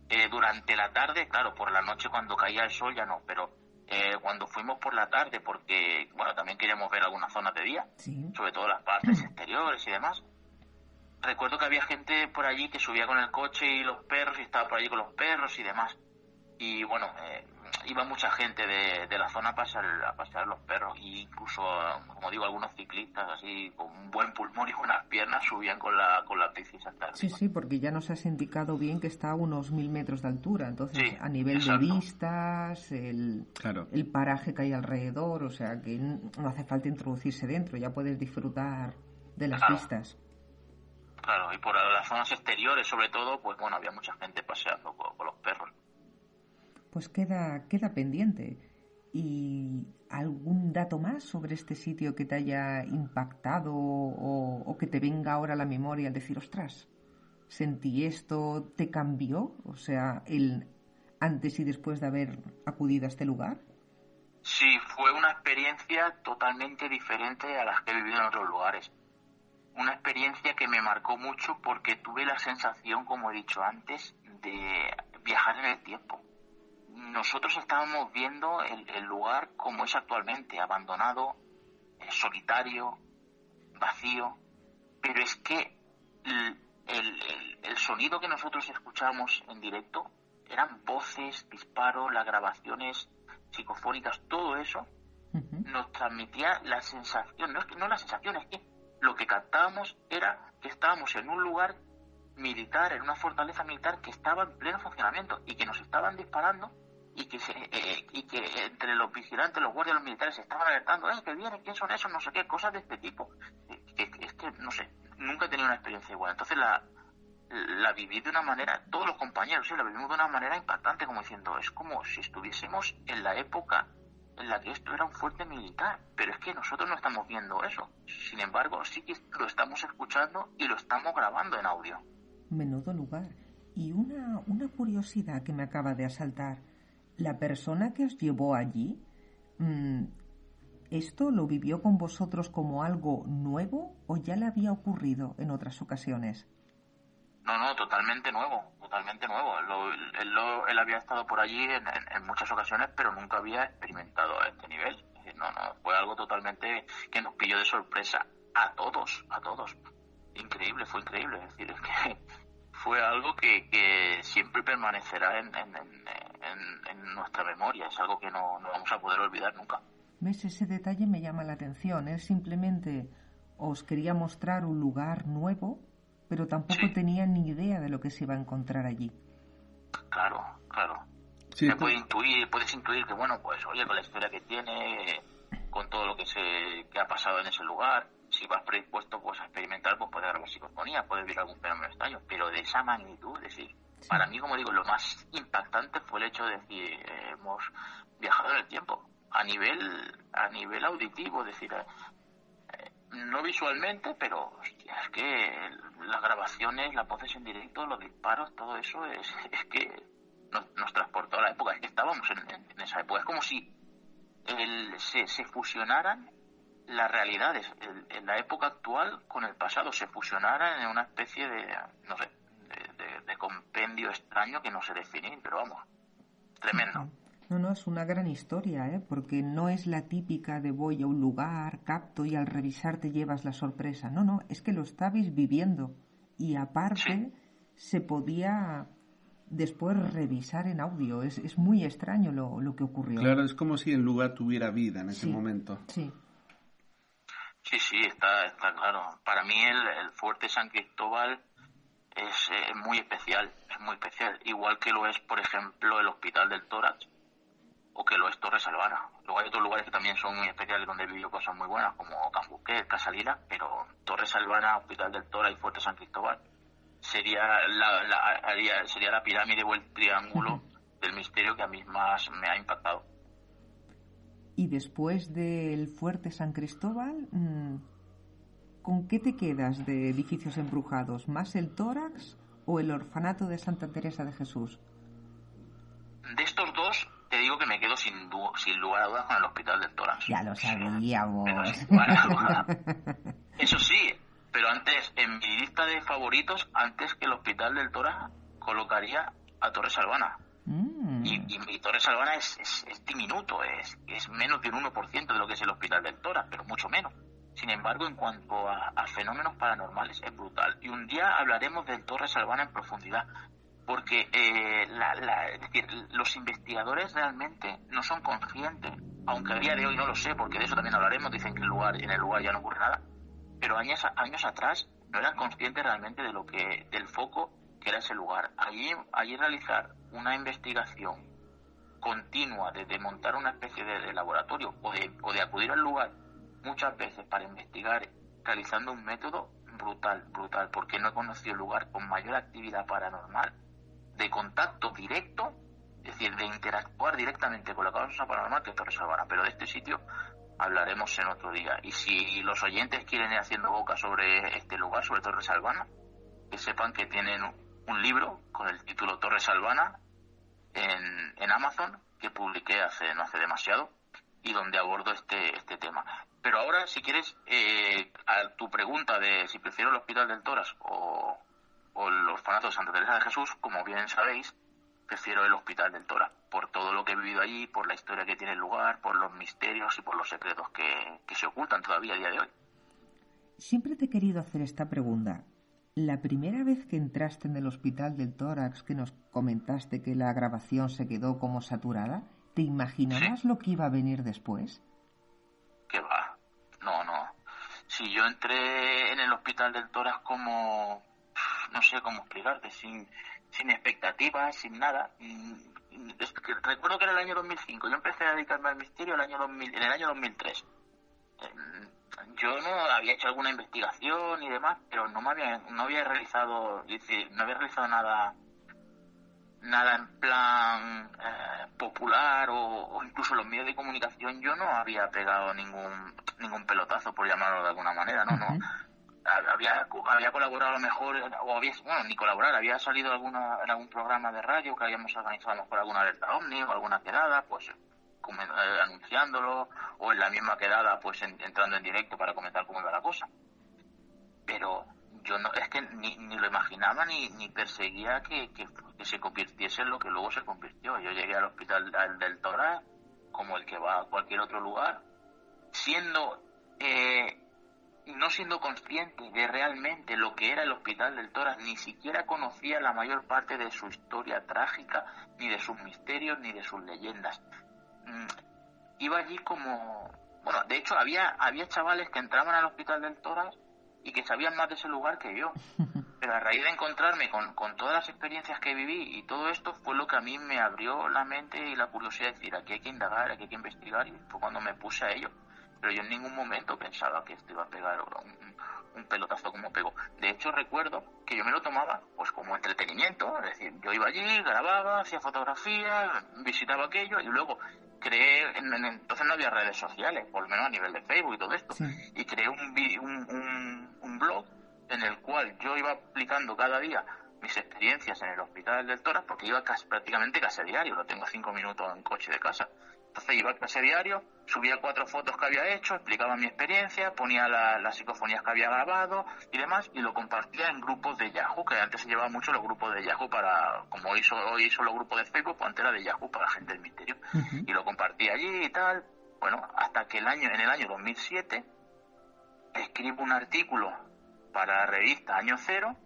eh, durante la tarde, claro, por la noche cuando caía el sol ya no, pero eh, cuando fuimos por la tarde, porque, bueno, también queríamos ver algunas zonas de día, sobre todo las partes exteriores y demás, recuerdo que había gente por allí que subía con el coche y los perros y estaba por allí con los perros y demás. Y bueno, eh, iba mucha gente de, de la zona a pasar, a pasear los perros e incluso, como digo, algunos ciclistas así con un buen pulmón y buenas piernas subían con la, con la bici Sí, sí, porque ya nos has indicado bien que está a unos mil metros de altura, entonces a nivel de vistas, el, el paraje que hay alrededor, o sea que no hace falta introducirse dentro, ya puedes disfrutar de las vistas. Claro, y por las zonas exteriores sobre todo, pues bueno, había mucha gente paseando con los perros pues queda, queda pendiente. ¿Y algún dato más sobre este sitio que te haya impactado o, que te venga ahora a la memoria al decir, ostras, sentí esto, te cambió? O sea, el antes y después de haber acudido a este lugar. Sí, fue una experiencia totalmente diferente a las que he vivido en otros lugares. Una experiencia que me marcó mucho porque tuve la sensación, como he dicho antes, de viajar en el tiempo nosotros estábamos viendo el, lugar como es actualmente, abandonado, eh, solitario, vacío, pero es que el, sonido que nosotros escuchamos en directo eran voces, disparos, las grabaciones psicofónicas, todo eso nos transmitía la sensación, no es que no la sensación, es que lo que captábamos era que estábamos en un lugar militar, en una fortaleza militar que estaba en pleno funcionamiento y que nos estaban disparando y que, eh, y que entre los vigilantes, los guardias, los militares se estaban alertando, ¡eh, que viene! ¿Quién son esos? No sé qué, cosas de este tipo. Es que, no sé, nunca he tenido una experiencia igual. Entonces la, la viví de una manera, todos los compañeros, sí, la vivimos de una manera impactante, como diciendo, es como si estuviésemos en la época en la que esto era un fuerte militar, pero es que nosotros no estamos viendo eso. Sin embargo, sí que lo estamos escuchando y lo estamos grabando en audio. Menudo lugar. Y una, una curiosidad que me acaba de asaltar la persona que os llevó allí, mm, ¿esto lo vivió con vosotros como algo nuevo o ya le había ocurrido en otras ocasiones? No, no, totalmente nuevo, totalmente nuevo. él, había estado por allí en, muchas ocasiones, pero nunca había experimentado a este nivel. No, no, fue algo totalmente que nos pilló de sorpresa a todos, a todos. Increíble, fue increíble. Es decir, es que fue algo que, siempre permanecerá en, nuestra memoria, es algo que no, vamos a poder olvidar nunca. ¿Ves? Ese detalle me llama la atención, él simplemente os quería mostrar un lugar nuevo, pero tampoco tenía ni idea de lo que se iba a encontrar allí. Claro, claro. Sí, puede intuir, puedes intuir que, bueno, pues, oye, con la historia que tiene, con todo lo que, se, que ha pasado en ese lugar, si vas predispuesto pues, a experimentar, pues puede haber psicofonía, puede haber algún fenómeno extraño, pero de esa magnitud, es decir, para mí, como digo, lo más impactante fue el hecho de que eh, hemos viajado en el tiempo, a nivel, a nivel auditivo, es decir, eh, no visualmente, pero es que las grabaciones, las voces en directo, los disparos, todo eso es, es que nos, transportó a la época, es que estábamos si se, se, fusionaran las realidades, en la época actual con el pasado, se fusionaran en una especie de, no sé, de, compendio extraño que no sé definir, pero vamos, tremendo. No, no, es una gran historia, ¿eh? porque no es la típica de voy a un lugar, capto y al revisar te llevas la sorpresa. No, no, es que lo estabais viviendo. Y aparte, se podía después revisar en audio. Es, es muy extraño lo, lo, que ocurrió. Claro, es como si el lugar tuviera vida en ese momento. Sí. Sí, sí, está, está claro. Para mí el, el Fuerte San Cristóbal es eh, muy especial, es muy especial. Igual que lo es, por ejemplo, el Hospital del Tórax o que lo es Torres Albana. Luego hay otros lugares que también son muy especiales donde he vivido cosas muy buenas, como Cambuquet, Casalila, pero Torres Albana, Hospital del Tórax y Fuerte San Cristóbal sería la, la, sería la pirámide o el triángulo del misterio que a mí más me ha impactado. Y después del Fuerte San Cristóbal, mm, ¿con qué te quedas de edificios embrujados? ¿Más el tórax o el orfanato de Santa Teresa de Jesús? De estos dos, te digo que me quedo sin, sin lugar a dudas con el Hospital del Tórax. Ya lo sabíamos. Eso sí, pero antes, en mi lista de favoritos, antes que el Hospital del Tórax, colocaría a Torres Albana. Mm. Y, Torres Albana es, es, diminuto, es, es menos de un 1% de lo que es el Hospital del Tórax, pero mucho menos. Sin embargo, en cuanto a, fenómenos paranormales, es brutal. Y un día hablaremos del Torres Albana en profundidad, porque eh, la, es decir, los investigadores realmente no son conscientes, aunque a día de hoy no lo sé, porque de eso también hablaremos, dicen que el lugar, en el lugar ya no ocurre nada, pero años, años atrás no eran conscientes realmente de lo que, del foco que era ese lugar. Allí, allí realizar una investigación continua, de, montar una especie de, laboratorio o de, o de acudir al lugar muchas veces para investigar realizando un método brutal, brutal, porque no he conocido lugar con mayor actividad paranormal, de contacto directo, es decir, de interactuar directamente con la causa paranormal que Torres Albana, pero de este sitio hablaremos en otro día. Y si los oyentes quieren ir haciendo boca sobre este lugar, sobre Torres Albana, que sepan que tienen un libro con el título Torres Albana en, Amazon que publiqué hace no hace demasiado y donde abordo este, este tema. Pero ahora, si quieres, eh, a tu pregunta de si prefiero el Hospital del Toras o, o el Orfanato de Santa Teresa de Jesús, como bien sabéis, prefiero el Hospital del Tora, por todo lo que he vivido allí, por la historia que tiene el lugar, por los misterios y por los secretos que, que se ocultan todavía a día de hoy. Siempre te he querido hacer esta pregunta. La primera vez que entraste en el hospital del tórax, que nos comentaste que la grabación se quedó como saturada, ¿te imaginabas lo que iba a venir después? ¿Qué va? No, no. Si yo entré en el hospital del tórax como... no sé cómo explicarte, sin, sin expectativas, sin nada. recuerdo que era el año 2005. Yo empecé a dedicarme al misterio el año 2000, en el año 2003 yo no había hecho alguna investigación y demás, pero no me había, no había realizado, no había realizado nada, nada en plan eh, popular o, incluso los medios de comunicación. Yo no había pegado ningún, ningún pelotazo, por llamarlo de alguna manera, no, no. Había, había colaborado a lo mejor, o había, bueno, ni colaborar, había salido alguna, en algún programa de radio que habíamos organizado a lo mejor alguna alerta ovni o alguna quedada, pues anunciándolo o en la misma quedada pues entrando en directo para comentar cómo iba la cosa. Pero yo no, es que ni, ni lo imaginaba ni, ni perseguía que, que, se convirtiese en lo que luego se convirtió. Yo llegué al hospital del Torá como el que va a cualquier otro lugar, siendo, eh, no siendo consciente de realmente lo que era el hospital del Tora, ni siquiera conocía la mayor parte de su historia trágica, ni de sus misterios, ni de sus leyendas. Mm, iba allí como... Bueno, de hecho había, había chavales que entraban al hospital del Toras y que sabían más de ese lugar que yo. Pero a raíz de encontrarme con, con todas las experiencias que viví y todo esto fue lo que a mí me abrió la mente y la curiosidad de decir, aquí hay que indagar, aquí hay que investigar y fue cuando me puse a ello. Pero yo en ningún momento pensaba que esto iba a pegar un, un pelotazo como pegó. De hecho, recuerdo que yo me lo tomaba pues como entretenimiento, es decir, yo iba allí, grababa, hacía fotografías, visitaba aquello y luego creé, en, entonces no había redes sociales, por lo menos a nivel de Facebook y todo esto, y creé un, un, un, blog en el cual yo iba aplicando cada día mis experiencias en el hospital del Tórax, porque iba casi, prácticamente casi a diario, lo tengo a cinco minutos en coche de casa. Entonces iba casi a diario, subía cuatro fotos que había hecho, explicaba mi experiencia, ponía las psicofonías que había grabado y demás, y lo compartía en grupos de Yahoo, que antes se llevaba mucho los grupos de Yahoo para, como hizo, hoy hizo los grupos de Facebook, pues antes era de Yahoo para la gente del misterio. Y lo compartía allí y tal. Bueno, hasta que el año, en el año 2007, escribo un artículo para la revista Año Cero,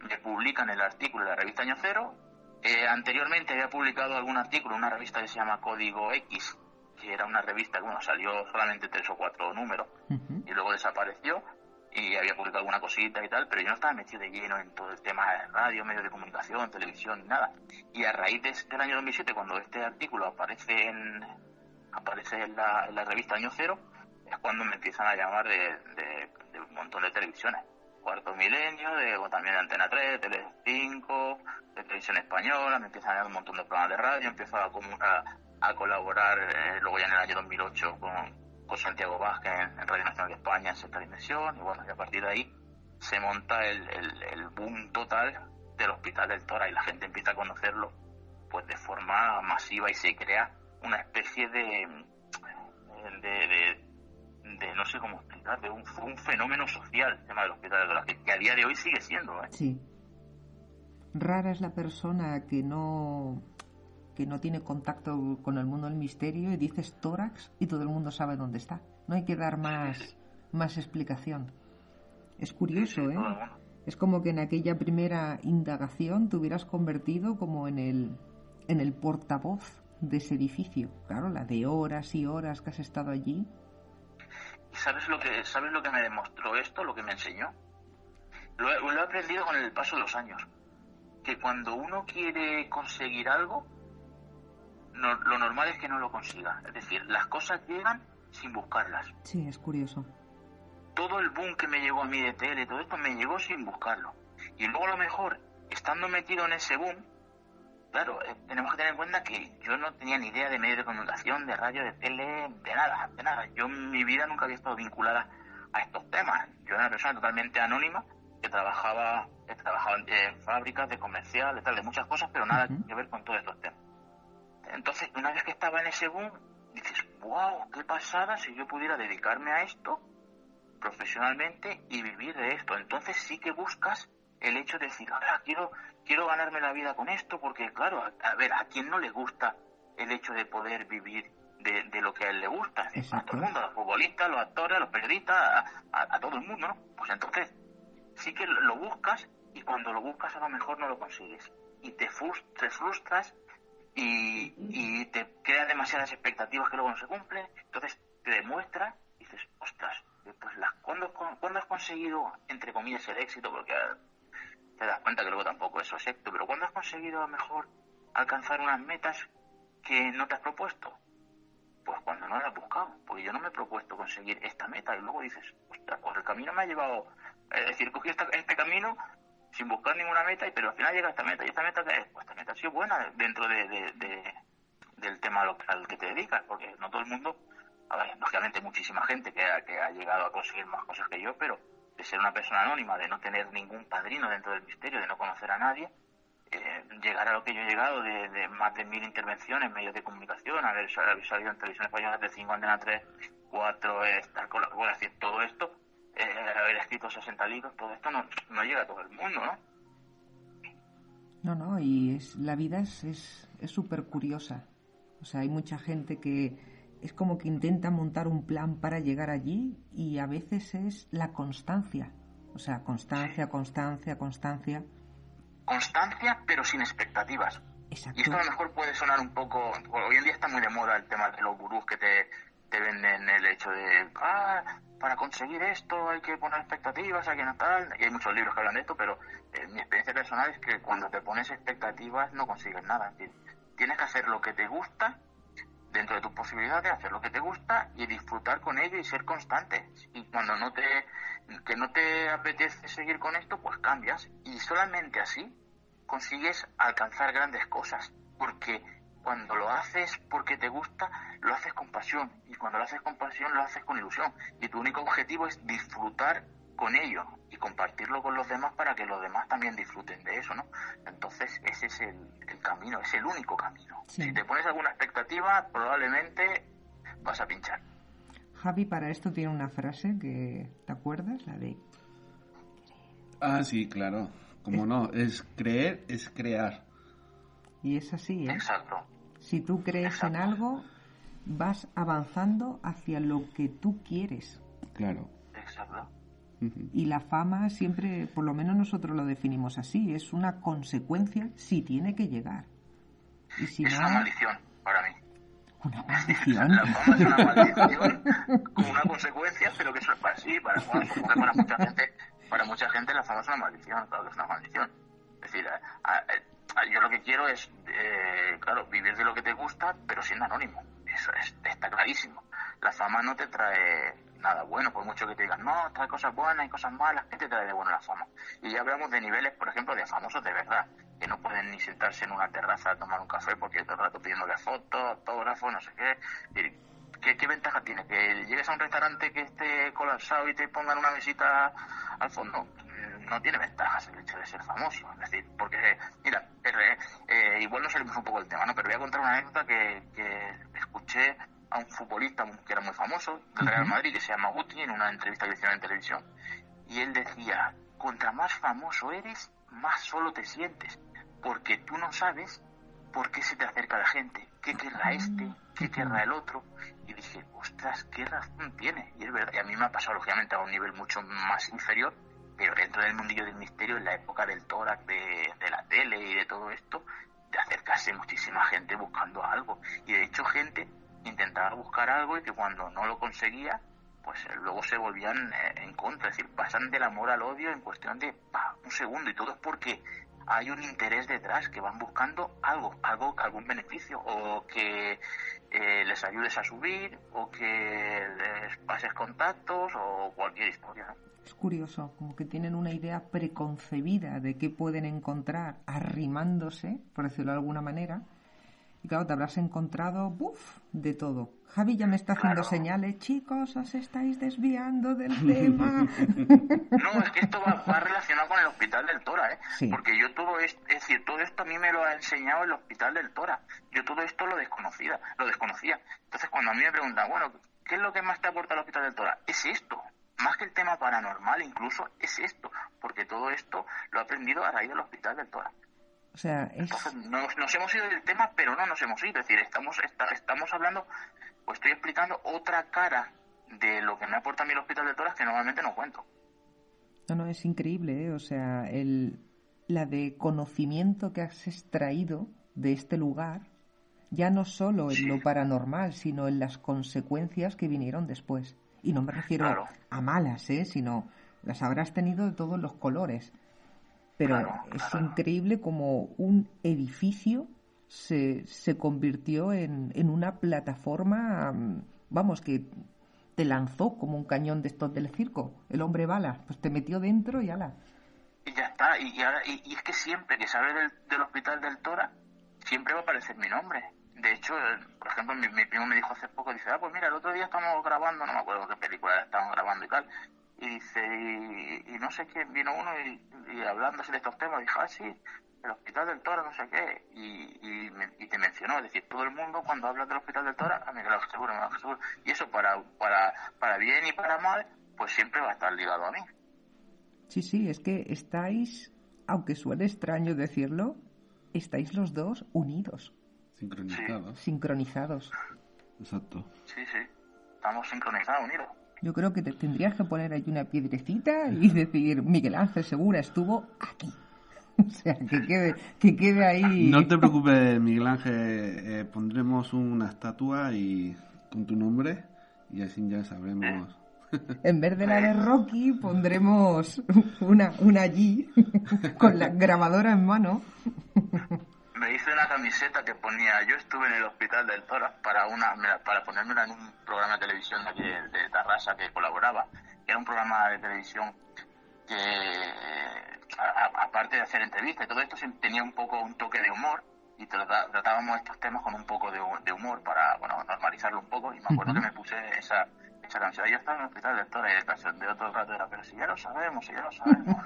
me publican el artículo en la revista Año Cero. Eh, anteriormente había publicado algún artículo en una revista que se llama Código X, que era una revista que bueno, salió solamente tres o cuatro números y luego desapareció y había publicado alguna cosita y tal, pero yo no estaba metido de lleno en todo el tema de radio, medios de comunicación, televisión, nada. Y a raíz de, del año 2007, cuando este artículo aparece en, aparece en la, en la revista Año Cero, es cuando me empiezan a llamar de, de, un montón de televisiones. Cuarto Milenio, de, también de Antena 3, Tele 5, de Televisión Española, me empiezan a dar un montón de programas de radio, empiezo a, a, colaborar eh, luego ya en el año 2008 con, con Santiago Vázquez en, Radio Nacional de España en Sexta Dimensión, y bueno, y a partir de ahí se monta el, el, el boom total del Hospital del Tora y la gente empieza a conocerlo pues de forma masiva y se crea una especie de, de, de, no sé cómo explicar, de un, un fenómeno social el tema del hospital de que, que a día de hoy sigue siendo. ¿eh? Sí. Rara es la persona que no que no tiene contacto con el mundo del misterio y dices tórax y todo el mundo sabe dónde está. No hay que dar más, más explicación. Es curioso, ¿eh? Es como que en aquella primera indagación te hubieras convertido como en el, en el portavoz de ese edificio. Claro, la de horas y horas que has estado allí. ¿Y sabes lo que, sabes lo que me demostró esto, lo que me enseñó? Lo he, lo he aprendido con el paso de los años. Que cuando uno quiere conseguir algo, no, lo normal es que no lo consiga. Es decir, las cosas llegan sin buscarlas. Sí, es curioso. Todo el boom que me llegó a mí de tele, todo esto me llegó sin buscarlo. Y luego a lo mejor, estando metido en ese boom, claro, eh, tenemos que tener en cuenta que yo no tenía ni idea de medios de comunicación, de radio, de tele, de nada, de nada. Yo en mi vida nunca había estado vinculada a estos temas. Yo era una persona totalmente anónima que trabajaba, que trabajaba en, fábricas, de comercial, de tal, de muchas cosas, pero nada que ver con todos estos temas. Entonces, una vez que estaba en ese boom, dices, wow, qué pasada si yo pudiera dedicarme a esto profesionalmente y vivir de esto. Entonces sí que buscas el hecho de decir, ahora quiero, quiero ganarme la vida con esto, porque claro, a, ver, ¿a quién no le gusta el hecho de poder vivir de, lo que a él le gusta? A todo el mundo, a los futbolistas, a los actores, a los periodistas, a, todo el mundo, ¿no? Pues entonces, sí que lo buscas y cuando lo buscas a lo mejor no lo consigues. Y te, te frustras y, y te creas demasiadas expectativas que luego no se cumplen. Entonces te demuestra y dices, ostras, pues las, ¿cuándo, ¿cuándo has conseguido, entre comillas, el éxito? Porque te das cuenta que luego tampoco es exacto, pero ¿cuándo has conseguido a lo mejor alcanzar unas metas que no te has propuesto? Pues cuando no las has buscado, porque yo no me he propuesto conseguir esta meta y luego dices, ostras, pues el camino me ha llevado, es decir, cogí este camino sin buscar ninguna meta, y pero al final llega a esta meta. ¿Y esta meta? Pues esta meta ha sido buena dentro de, del tema al que te dedicas, porque no todo el mundo, a ver, lógicamente muchísima gente que ha, que ha llegado a conseguir más cosas que yo, pero de ser una persona anónima, de no tener ningún padrino dentro del misterio, de no conocer a nadie, eh, llegar a lo que yo he llegado de, más de mil intervenciones en medios de comunicación, haber, salido en televisión española de 5 Antena 3, 4, estar con la decir, todo esto, eh, haber escrito 60 libros, todo esto no, no, llega a todo el mundo, ¿no? No, no, y es, la vida es súper es, curiosa. O sea, hay mucha gente que es como que intenta montar un plan para llegar allí y a veces es la constancia. O sea, constancia, constancia, constancia. Constancia, pero sin expectativas. Exacto. Y esto a lo mejor puede sonar un poco... Hoy en día está muy de moda el tema de los gurús que te, te venden el hecho de... Ah, para conseguir esto hay que poner expectativas, hay que no tal... Y hay muchos libros que hablan de esto, pero eh, mi experiencia personal es que cuando te pones expectativas no consigues nada. Tienes que hacer lo que te gusta dentro de tus posibilidades, hacer lo que te gusta y disfrutar con ello y ser constante. Y cuando no te, que no te apetece seguir con esto, pues cambias. Y solamente así consigues alcanzar grandes cosas. Porque cuando lo haces porque te gusta, lo haces con pasión. Y cuando lo haces con pasión, lo haces con ilusión. Y tu único objetivo es disfrutar con ello y compartirlo con los demás para que los demás también disfruten de eso, ¿no? Entonces ese es el, camino, es el único camino. Si te pones alguna expectativa, probablemente vas a pinchar. Javi para esto tiene una frase que, ¿te acuerdas? La de... Ah, sí, claro. Como no, es creer, es crear. Y es así, ¿eh? Exacto. Si tú crees en algo, vas avanzando hacia lo que tú quieres. Claro. Exacto. Y la fama siempre, por lo menos nosotros lo definimos así, es una consecuencia si tiene que llegar. Y si es una maldición para mí. Una maldición. La fama es una maldición como una consecuencia, pero que eso es para sí, para, para mucha gente, para mucha gente la fama es una maldición, claro que es una maldición. Es decir, yo lo que quiero es, eh, claro, vivir de lo que te gusta, pero siendo anónimo. Eso está clarísimo. La fama no te trae nada bueno, por mucho que te digan, no, trae cosas buenas y cosas malas, ¿qué te trae de bueno la fama? Y ya hablamos de niveles, por ejemplo, de famosos de verdad, que no pueden ni sentarse en una terraza a tomar un café porque todo el rato pidiéndole fotos, autógrafos, no sé qué. ¿Qué, ¿Qué ventaja tiene? ¿Que llegues a un restaurante que esté colapsado y te pongan una mesita al fondo? No tiene ventajas el hecho de ser famoso. Es decir, porque, mira, eh, igual no salimos un poco del tema, ¿no? Pero voy a contar una anécdota que, que escuché a un futbolista que era muy famoso del Real Madrid, que se llama Guti, en una entrevista que hicieron en televisión. Y él decía, contra más famoso eres, más solo te sientes, porque tú no sabes por qué se te acerca la gente, qué querrá ah, este, qué querrá el otro. Y dije, ostras, qué razón tiene. Y es verdad, y a mí me ha pasado, lógicamente, a un nivel mucho más inferior, pero dentro del mundillo del misterio, en la época del tórax, de, de la tele y de todo esto, de acercarse muchísima gente buscando algo. Y de hecho, gente intentaba buscar algo y que cuando no lo conseguía, pues eh, luego se volvían eh, en contra, es decir, pasan del amor al odio en cuestión de un segundo. Y todo es porque hay un interés detrás, que van buscando algo, algo, algún beneficio. O que eh, les ayudes a subir o que les pases contactos o cualquier historia. Es curioso, como que tienen una idea preconcebida de qué pueden encontrar arrimándose, por decirlo de alguna manera, y claro, te habrás encontrado, ¡buf!, de todo. Javi ya me está haciendo señales, chicos, os estáis desviando del tema. No, es que esto va, relacionado con el Hospital del Tora, ¿eh? Porque yo todo esto, es decir, todo esto a mí me lo ha enseñado el Hospital del Tora. Yo todo esto lo desconocía, lo desconocía. Entonces, cuando a mí me preguntan, bueno, ¿qué es lo que más te aporta el Hospital del Tora? Es esto. Más que el tema paranormal, incluso, es esto. Porque todo esto lo he aprendido a raíz del Hospital del Tora. O sea, es... nos, hemos ido del tema, pero no nos hemos ido. Es decir, estamos, estamos hablando, o estoy explicando otra cara de lo que me aporta a mí el Hospital de Toras que normalmente no cuento. No, no, es increíble, ¿eh? O sea, el, la de conocimiento que has extraído de este lugar, ya no solo en lo paranormal, sino en las consecuencias que vinieron después. Y no me refiero a malas, ¿eh? Sino las habrás tenido de todos los colores pero es increíble como un edificio se, se convirtió en, en una plataforma, mm, vamos, que te lanzó como un cañón de estos del circo, el hombre bala, pues te metió dentro y ala. Y ya está, y, y, es que siempre que sale del, del, hospital del Tora, siempre va a aparecer mi nombre. De hecho, por ejemplo, mi, mi, primo me dijo hace poco, dice, ah, pues mira, el otro día estamos grabando, no me acuerdo qué película estábamos grabando y tal, y dice, y, no sé quién, vino uno y, y hablando de estos temas, dijo, ah, sí, el Hospital del Toro, no sé qué, y, y, te mencionó, es decir, todo el mundo cuando habla del Hospital del Toro, a mí Miguel Seguro, Miguel Seguro, y eso para, para, para bien y para mal, pues siempre va a estar ligado a mí. Sí, sí, es que estáis, aunque suene extraño decirlo, estáis los dos unidos. Sincronizados. Sincronizados. Exacto. Sí, sí, estamos sincronizados, unidos. Yo creo que te tendrías que poner ahí una piedrecita y decir, Miguel Ángel Segura estuvo aquí. O sea, que quede, que quede ahí. No te preocupes, Miguel Ángel. Eh, pondremos una estatua y con tu nombre y así ya sabremos. En vez de la de Rocky, pondremos una, una allí con la grabadora en mano me hice una camiseta que ponía yo estuve en el hospital del Tora para una para ponérmela en un programa de televisión de aquí de, Tarrasa que colaboraba que era un programa de televisión que aparte de hacer entrevistas y todo esto tenía un poco un toque de humor y tratábamos estos temas con un poco de, humor para bueno normalizarlo un poco y me acuerdo que me puse esa mucha canción. Yo estaba en el hospital de Tora y el de todo el rato era, pero si ya lo sabemos, si ya lo sabemos.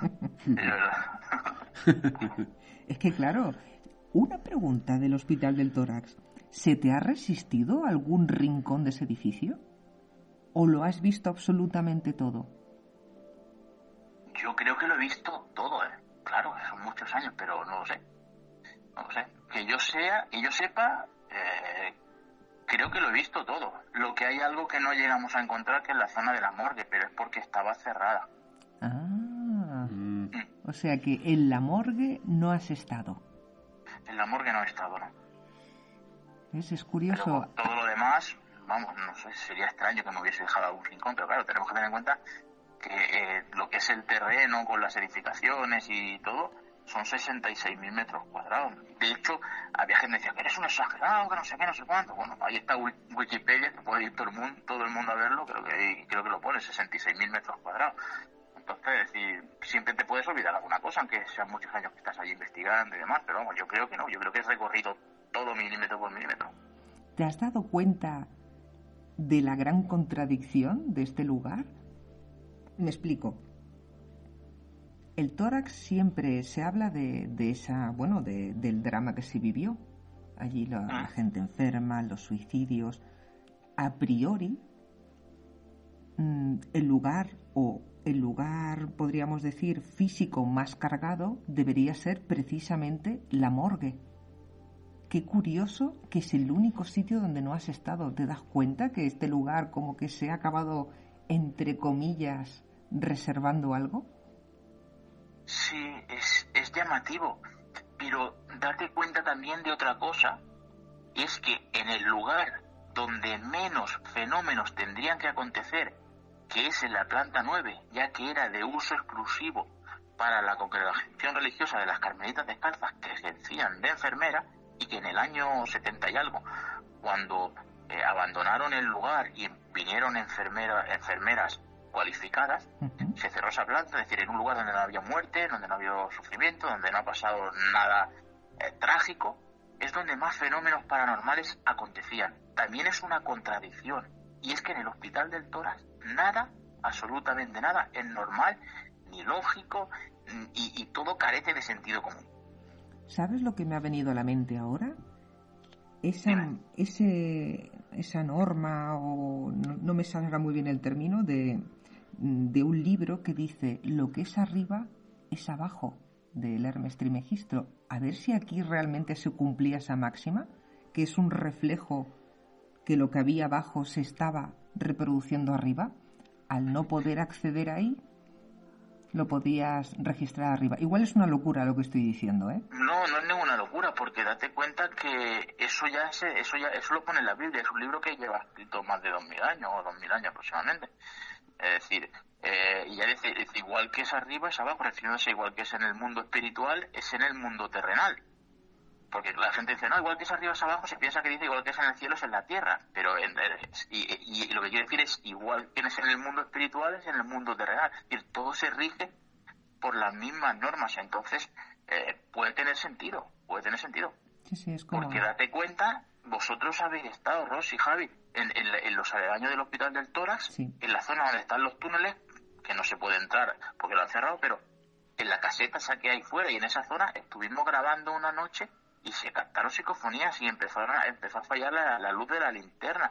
es que claro, una pregunta del hospital del tórax. ¿Se te ha resistido algún rincón de ese edificio? ¿O lo has visto absolutamente todo? Yo creo que lo he visto todo, ¿eh? Claro, son muchos años, pero no lo sé. No lo sé. Que yo sea, que yo sepa, eh, creo que lo he visto todo. Lo que hay algo que no llegamos a encontrar que es la zona de la morgue, pero es porque estaba cerrada. Ah. Mm. O sea que en la morgue no has estado. En la morgue no he estado, ¿no? Es, curioso. todo lo demás, vamos, no sé, sería extraño que me hubiese dejado algún rincón, pero claro, tenemos que tener en cuenta que eh, lo que es el terreno con las edificaciones y todo, son 66.000 metros cuadrados. De hecho, había gente que decía que eres un exagerado, que no sé qué, no sé cuánto. Bueno, ahí está Wikipedia, que puede ir todo el mundo, todo el mundo a verlo, creo que, creo que lo pone, 66.000 metros cuadrados. Entonces, decir, siempre te puedes olvidar alguna cosa, aunque sean muchos años que estás allí investigando y demás, pero vamos, yo creo que no, yo creo que he recorrido todo milímetro por milímetro. ¿Te has dado cuenta de la gran contradicción de este lugar? Me explico el tórax siempre se habla de, esa, bueno, del drama que se vivió. Allí la, ah. gente enferma, los suicidios. A priori, mm, el lugar o el lugar, podríamos decir, físico más cargado debería ser precisamente la morgue. Qué curioso que es el único sitio donde no has estado. ¿Te das cuenta que este lugar como que se ha acabado, entre comillas, reservando algo? Sí, es, es llamativo, pero date cuenta también de otra cosa, y es que en el lugar donde menos fenómenos tendrían que acontecer, que es en la planta 9, ya que era de uso exclusivo para la congregación religiosa de las Carmelitas Descalzas, que ejercían de enfermera, y que en el año 70 y algo, cuando eh, abandonaron el lugar y vinieron enfermeras cualificadas, se cerró esa planta, es decir, en un lugar donde no había muerte, donde no había sufrimiento, donde no ha pasado nada eh, trágico, es donde más fenómenos paranormales acontecían. También es una contradicción, y es que en el hospital del Toras nada, absolutamente nada, es normal, ni lógico, y, todo carece de sentido común. ¿Sabes lo que me ha venido a la mente ahora? Esa, ese, esa norma, o no, no me saldrá muy bien el término, de de un libro que dice lo que es arriba es abajo del Hermes Trimegistro. A ver si aquí realmente se cumplía esa máxima, que es un reflejo que lo que había abajo se estaba reproduciendo arriba. Al no poder acceder ahí, lo podías registrar arriba. Igual es una locura lo que estoy diciendo, ¿eh? No, no es ninguna locura, porque date cuenta que eso ya se, eso ya eso lo pone en la Biblia, es un libro que lleva escrito más de dos mil años o dos mil años aproximadamente. Es decir, eh, ya dice, igual que es arriba es abajo, refiriéndose igual que es en el mundo espiritual, es en el mundo terrenal. Porque la gente dice, no, igual que es arriba es abajo, se piensa que dice igual que es en el cielo es en la tierra. Pero en, y, lo que quiero decir es igual que es en el mundo espiritual es en el mundo terrenal. Es decir, todo se rige por las mismas normas. Entonces, eh, puede tener sentido, puede tener sentido. Porque date cuenta, vosotros habéis estado, Rosy, Javi, en, los aledaños del hospital del tórax, en la zona donde están los túneles, que no se puede entrar porque lo han cerrado, pero en la caseta esa que hay fuera y en esa zona estuvimos grabando una noche y se captaron psicofonías y empezaron a, empezó a fallar la, luz de la linterna.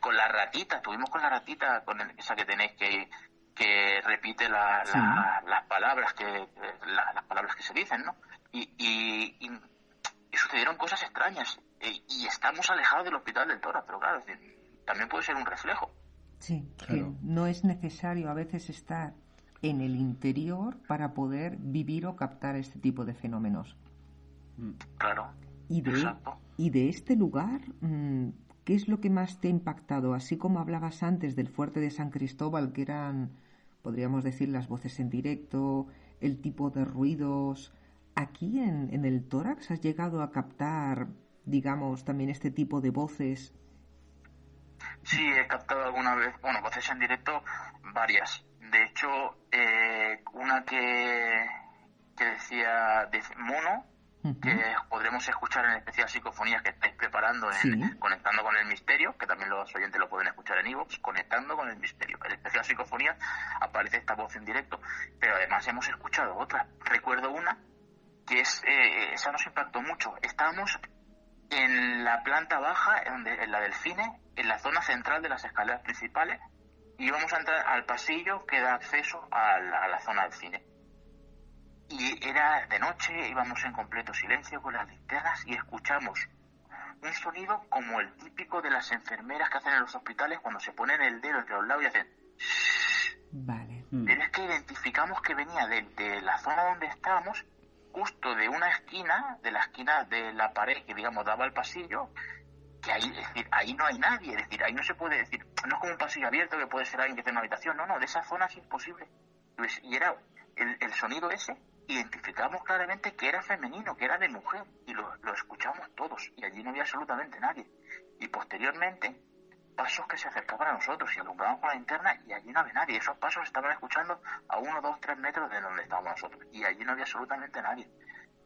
con la ratita, estuvimos con la ratita, con esa que tenéis que que repite las palabras que las palabras que se dicen, ¿no? Y, y, sucedieron cosas extrañas eh, y estamos alejados del hospital del Tora, pero claro, también puede ser un reflejo. Sí, que no es necesario a veces estar en el interior para poder vivir o captar este tipo de fenómenos. Claro. Y de, y de este lugar, mm, ¿qué es lo que más te ha impactado? Así como hablabas antes del fuerte de San Cristóbal, que eran, podríamos decir, las voces en directo, el tipo de ruidos. Aquí en, en el tórax has llegado a captar, digamos, también este tipo de voces Sí, he captado alguna vez, bueno, voces en directo, varias. De hecho, eh, una que, que decía Mono, que podremos escuchar en especial psicofonías que estáis preparando, en, conectando con el misterio, que también los oyentes lo pueden escuchar en Evox, conectando con el misterio. El especial psicofonía aparece esta voz en directo, pero además hemos escuchado otra. Recuerdo una que es, eh, esa nos impactó mucho. Estábamos en la planta baja, en la del cine, en la zona central de las escaleras principales, y íbamos a entrar al pasillo que da acceso a la, zona del cine. Y era de noche, íbamos en completo silencio con las linternas y escuchamos un sonido como el típico de las enfermeras que hacen en los hospitales cuando se ponen el dedo entre los labios y hacen... Vale. Pero es que identificamos que venía de la zona donde estábamos justo de una esquina, de la esquina de la pared que digamos daba al pasillo, que ahí, es decir, ahí no hay nadie, es decir, ahí no se puede decir, no es como un pasillo abierto que puede ser alguien que esté en una habitación, no, no, de esa zona es imposible. Y era el, sonido ese, identificamos claramente que era femenino, que era de mujer, y lo, lo escuchamos todos, y allí no había absolutamente nadie. Y posteriormente, pasos que se acercaban a nosotros y alumbraban con la linterna y allí no había nadie. Esos pasos estaban escuchando a uno, dos, tres metros de donde estábamos nosotros y allí no había absolutamente nadie.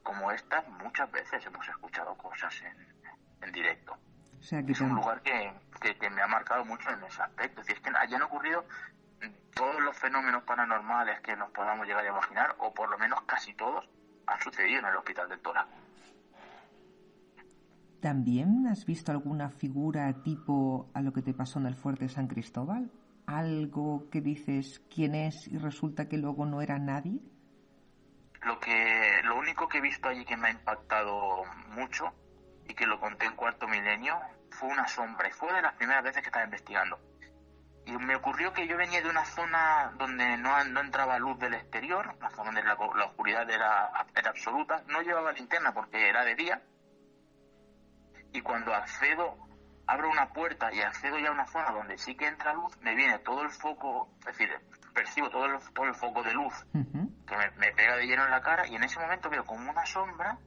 Como estas, muchas veces hemos escuchado cosas en, directo. es un lugar que, que, me ha marcado mucho en ese aspecto. Es decir, que hayan ocurrido todos los fenómenos paranormales que nos podamos llegar a imaginar, o por lo menos casi todos, han sucedido en el Hospital del Tórax. ¿También has visto alguna figura tipo a lo que te pasó en el fuerte San Cristóbal? ¿Algo que dices quién es y resulta que luego no era nadie? Lo que lo único que he visto allí que me ha impactado mucho y que lo conté en cuarto milenio fue una sombra y fue de las primeras veces que estaba investigando. Y me ocurrió que yo venía de una zona donde no, no entraba luz del exterior, una zona donde la, la oscuridad era, era absoluta, no llevaba linterna porque era de día. Y cuando accedo, abro una puerta y accedo ya a una zona donde sí que entra luz, me viene todo el foco, es decir, percibo todo el, todo el foco de luz que me, pega de lleno en la cara y en ese momento veo como una sombra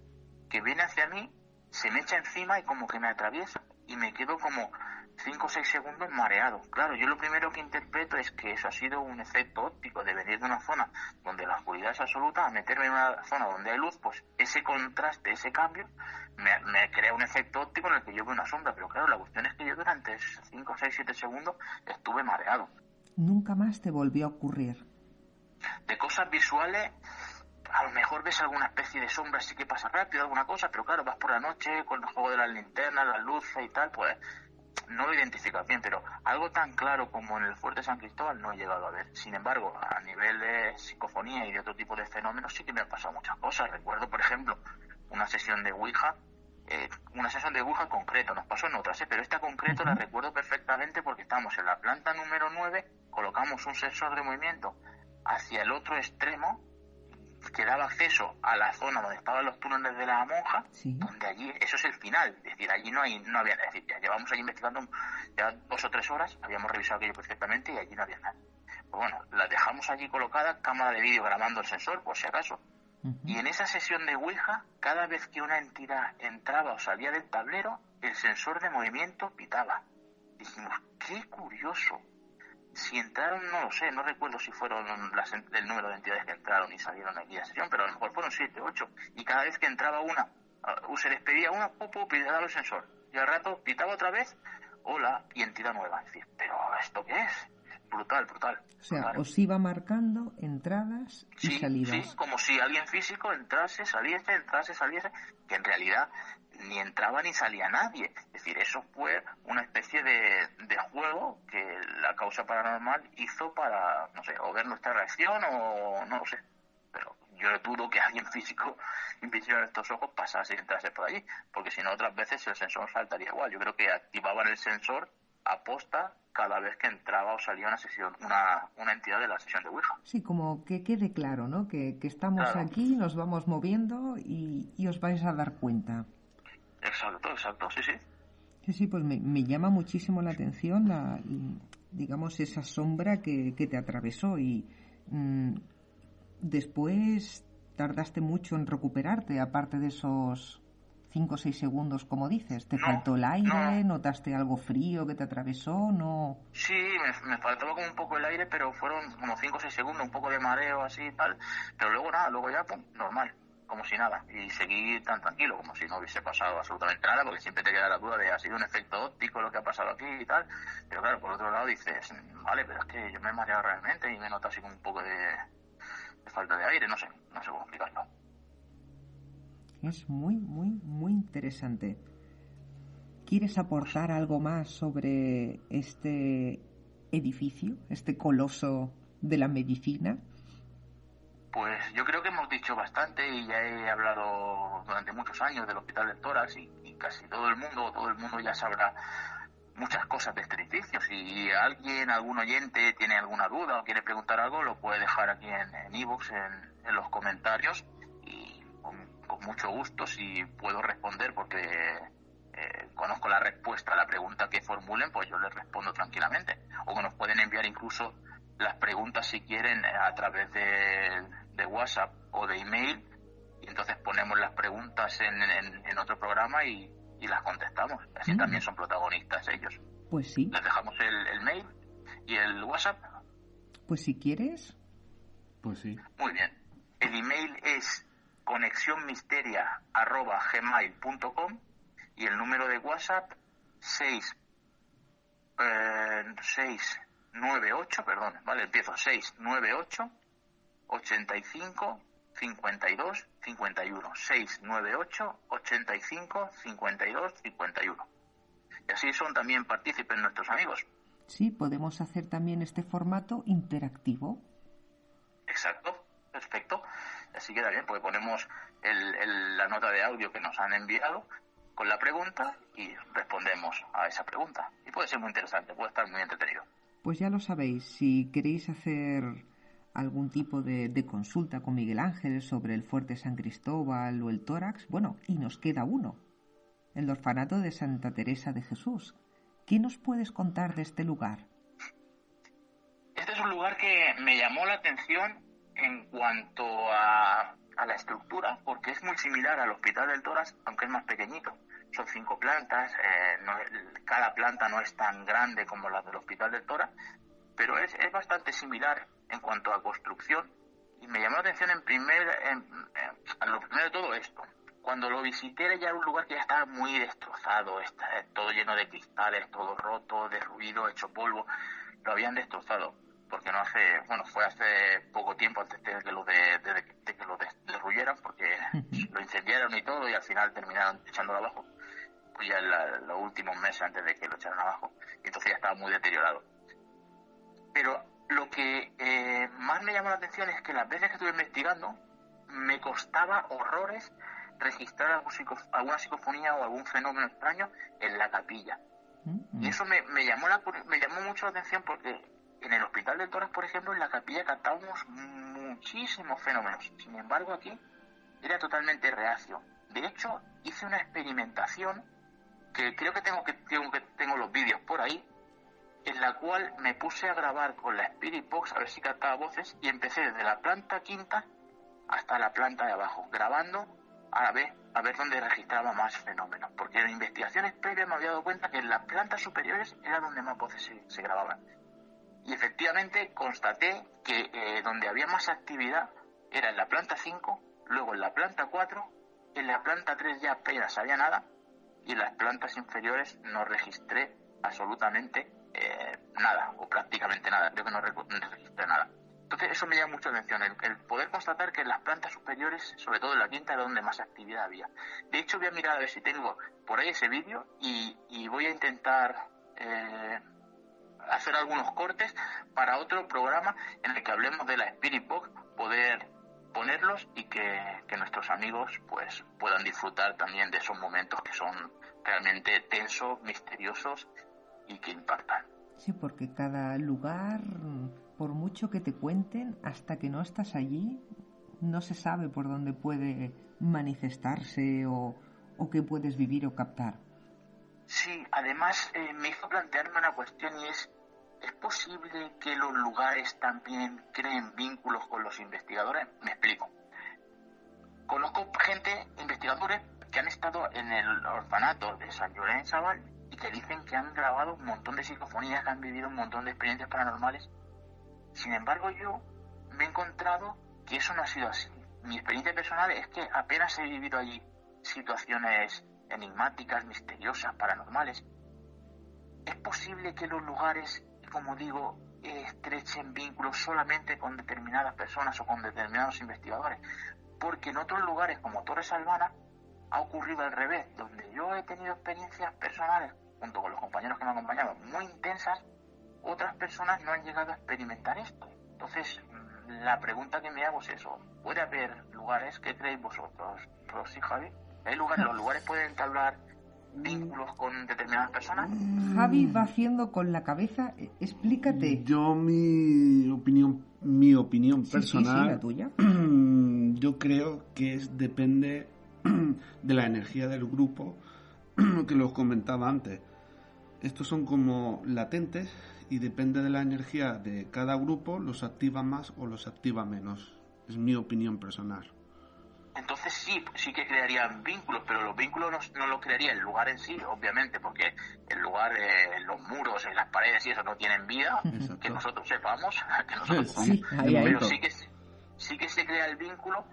que viene hacia mí, se me echa encima y como que me atraviesa y me quedo como 5 o 6 segundos mareado. Claro, yo lo primero que interpreto es que eso ha sido un efecto óptico de venir de una zona donde la oscuridad es absoluta a meterme en una zona donde hay luz, pues ese contraste, ese cambio, me, crea un efecto óptico en el que yo veo una sombra. Pero claro, la cuestión es que yo durante 5, 6, 7 segundos estuve mareado. Nunca más te volvió a ocurrir. De cosas visuales, a lo mejor ves alguna especie de sombra así que pasa rápido, alguna cosa, pero claro, vas por la noche con el juego de las linternas, las luces y tal, pues no lo identificas bien, pero algo tan claro como en el Fuerte San Cristóbal no he llegado a ver. Sin embargo, a nivel de psicofonía y de otro tipo de fenómenos sí que me han pasado muchas cosas. Recuerdo, por ejemplo, una sesión de Ouija, eh, una sesión de Ouija concreta, nos pasó en otras, ¿eh? pero esta concreta la recuerdo perfectamente porque estamos en la planta número 9, colocamos un sensor de movimiento hacia el otro extremo que daba acceso a la zona donde estaban los túneles de la monja, donde allí, eso es el final, es decir, allí no hay, no había, es decir, ya llevamos allí investigando ya dos o tres horas, habíamos revisado aquello perfectamente y allí no había nada. Pues bueno, la dejamos allí colocada, cámara de vídeo grabando el sensor, por si acaso. Y en esa sesión de Ouija, cada vez que una entidad entraba o salía del tablero, el sensor de movimiento pitaba. Dijimos, qué curioso, si entraron, no lo sé, no recuerdo si fueron las, el número de entidades que entraron y salieron aquí a sesión, pero a lo mejor fueron siete, ocho. Y cada vez que entraba una, uh, se despedía una, pupu, pitaba el sensor. Y al rato pitaba otra vez, hola, y entidad nueva. Es decir, ¿pero esto qué es? Brutal, brutal. O sea, os iba marcando entradas y salidas. Sí, como si alguien físico entrase, saliese, entrase, saliese, que en realidad ni entraba ni salía nadie. Es decir, eso fue una especie de, de juego que la causa paranormal hizo para, no sé, o ver nuestra reacción o no lo sé. Pero yo dudo que alguien físico invisible estos ojos pasase y entrase por allí, porque si no otras veces el sensor saltaría igual. Yo creo que activaban el sensor aposta cada vez que entraba o salía una sesión, una, una entidad de la sesión de Ouija. Sí, como que quede claro, ¿no? Que, que estamos aquí, nos vamos moviendo y, y os vais a dar cuenta. Exacto, exacto, sí, sí. Sí, sí, pues me, me llama muchísimo la atención la, digamos, esa sombra que, que te atravesó y mm, después tardaste mucho en recuperarte, aparte de esos cinco o seis segundos, como dices. ¿Te faltó el aire? ¿Notaste algo frío que te atravesó? No. Sí, me, me, faltaba como un poco el aire, pero fueron como cinco o seis segundos, un poco de mareo así y tal. Pero luego nada, luego ya, pues, normal como si nada y seguir tan tranquilo como si no hubiese pasado absolutamente nada porque siempre te queda la duda de ha sido un efecto óptico lo que ha pasado aquí y tal pero claro por otro lado dices vale pero es que yo me he mareado realmente y me noto así como un poco de, falta de aire no sé no sé cómo explicarlo es muy muy muy interesante. ¿Quieres aportar algo más sobre este edificio, este coloso de la medicina? Pues yo creo que hemos dicho bastante y ya he hablado durante muchos años del Hospital del Tórax y, casi todo el mundo, todo el mundo ya sabrá muchas cosas de este edificio. Si alguien, algún oyente tiene alguna duda o quiere preguntar algo, lo puede dejar aquí en Evox, en, en, los comentarios y con, con, mucho gusto si puedo responder porque eh, conozco la respuesta a la pregunta que formulen, pues yo les respondo tranquilamente. O que nos pueden enviar incluso las preguntas si quieren a través de de WhatsApp o de email y entonces ponemos las preguntas en, en, otro programa y, las contestamos. Así mm. también son protagonistas ellos. Pues sí. Les dejamos el, mail y el WhatsApp. Pues si quieres. Pues sí. Muy bien. El email es conexiónmisteria.gmail.com y el número de WhatsApp 6 eh, 698, perdón, vale, empiezo 698 85 52 51 698 85 52 51 y así son también partícipes nuestros amigos. Sí podemos hacer también este formato interactivo. Exacto perfecto. Así queda bien pues ponemos el, la nota de audio que nos han enviado con la pregunta y respondemos a esa pregunta. Y puede ser muy interesante puede estar muy entretenido. Pues ya lo sabéis si queréis hacer algún tipo de, consulta con Miguel Ángel sobre el fuerte San Cristóbal o el tórax, bueno, y nos queda uno, el orfanato de Santa Teresa de Jesús. ¿Qué nos puedes contar de este lugar? Este es un lugar que me llamó la atención en cuanto a, la estructura, porque es muy similar al Hospital del Tórax, aunque es más pequeñito. Son cinco plantas, eh, cada planta no es tan grande como la del Hospital del Tórax, pero es, es bastante similar en cuanto a construcción y me llamó la atención en primer, en, lo primero de todo esto. Cuando lo visité era ya un lugar que ya estaba muy destrozado, está todo lleno de cristales, todo roto, derruido, hecho polvo. Lo habían destrozado, porque no hace, bueno, fue hace poco tiempo antes de que lo, de, que lo destruyeran, porque lo incendiaron y todo y al final terminaron echándolo abajo. Pues ya en los últimos meses antes de que lo echaran abajo. Y entonces ya estaba muy deteriorado. Pero lo que eh, más me llamó la atención es que las veces que estuve investigando me costaba horrores registrar alguna psicofonía o algún fenómeno extraño en la capilla. Mm. Y eso me, llamó la, me llamó mucho la atención porque en el Hospital de Toras, por ejemplo, en la capilla captábamos muchísimos fenómenos. Sin embargo, aquí era totalmente reacio. De hecho, hice una experimentación que creo que tengo que tengo, que, tengo los vídeos por ahí, en la cual me puse a grabar con la Spirit Box a ver si captaba voces y empecé desde la planta quinta hasta la planta de abajo, grabando a ver, a ver dónde registraba más fenómenos, porque en investigaciones previas me había dado cuenta que en las plantas superiores era donde más voces se, grababan. Y efectivamente constaté que eh, donde había más actividad era en la planta 5, luego en la planta 4, en la planta 3 ya apenas había nada, y en las plantas inferiores no registré absolutamente eh, nada, o prácticamente nada, creo que no registré nada. Entonces eso me llama mucho la atención, el, poder constatar que en las plantas superiores, sobre todo en la quinta, era donde más actividad había. De hecho voy a mirar a ver si tengo por ahí ese vídeo y, voy a intentar eh, hacer algunos cortes para otro programa en el que hablemos de la Spirit Box, poder ponerlos y que, que, nuestros amigos pues puedan disfrutar también de esos momentos que son realmente tensos, misteriosos y que impactan. Sí, porque cada lugar, por mucho que te cuenten, hasta que no estás allí, no se sabe por dónde puede manifestarse o, o qué puedes vivir o captar. Sí, además eh, me hizo plantearme una cuestión y es, ¿es posible que los lugares también creen vínculos con los investigadores? Me explico. Conozco gente, investigadores, que han estado en el orfanato de San y que dicen que han grabado un montón de psicofonías, que han vivido un montón de experiencias paranormales. Sin embargo, yo me he encontrado que eso no ha sido así. mi experiencia personal es que apenas he vivido allí situaciones enigmáticas, misteriosas, paranormales. Es posible que los lugares, como digo, estrechen vínculos solamente con determinadas personas o con determinados investigadores, porque en otros lugares como Torres Albana ha ocurrido al revés, donde yo he tenido experiencias personales junto con los compañeros que me han acompañado muy intensas, otras personas no han llegado a experimentar esto. Entonces, la pregunta que me hago es eso. ¿Puede haber lugares, qué creéis vosotros, Rosy, Javi? ¿Hay lugares, los lugares pueden entablar vínculos con determinadas personas? Javi va haciendo con la cabeza, eh, explícate. Yo mi opinión, mi opinión personal, la tuya. yo creo que es depende de la energía del grupo, que los comentaba antes. Estos son como latentes y depende de la energía de cada grupo, los activa más o los activa menos. Es mi opinión personal. Entonces sí, sí que crearían vínculos, pero los vínculos no, los crearía el lugar en sí, obviamente, porque el lugar, eh, los muros, las paredes y eso no tienen vida, que nosotros sepamos, que nosotros sí, pero sí que, sí que se crea el vínculo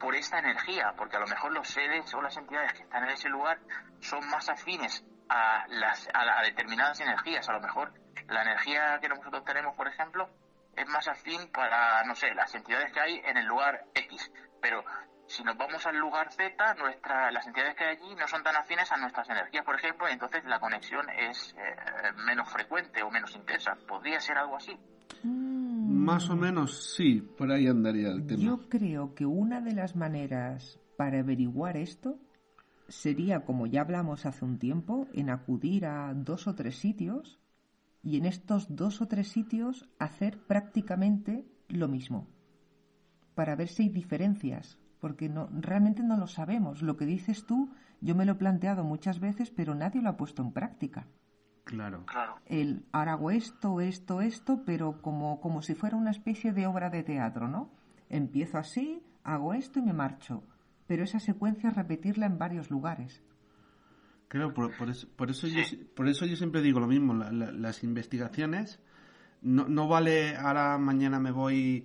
por esta energía, porque a lo mejor los seres o las entidades que están en ese lugar son más afines a, las, a determinadas energías, a lo mejor la energía que nosotros tenemos, por ejemplo, es más afín para, no sé, las entidades que hay en el lugar X. Pero si nos vamos al lugar Z, nuestra, las entidades que hay allí no son tan afines a nuestras energías, por ejemplo, y entonces la conexión es eh, menos frecuente o menos intensa. ¿Podría ser algo así? Mm. Más o menos sí, por ahí andaría el tema. Yo creo que una de las maneras para averiguar esto sería, como ya hablamos hace un tiempo, en acudir a dos o tres sitios y en estos dos o tres sitios hacer prácticamente lo mismo para ver si hay diferencias, porque no, realmente no lo sabemos. Lo que dices tú, yo me lo he planteado muchas veces, pero nadie lo ha puesto en práctica. Claro. claro. El ahora hago esto, esto, esto, pero como, como si fuera una especie de obra de teatro, ¿no? Empiezo así, hago esto y me marcho. Pero esa secuencia repetirla en varios lugares. Claro, por, eso, por, eso yo, por eso yo siempre digo lo mismo, las investigaciones no, no vale ahora mañana me voy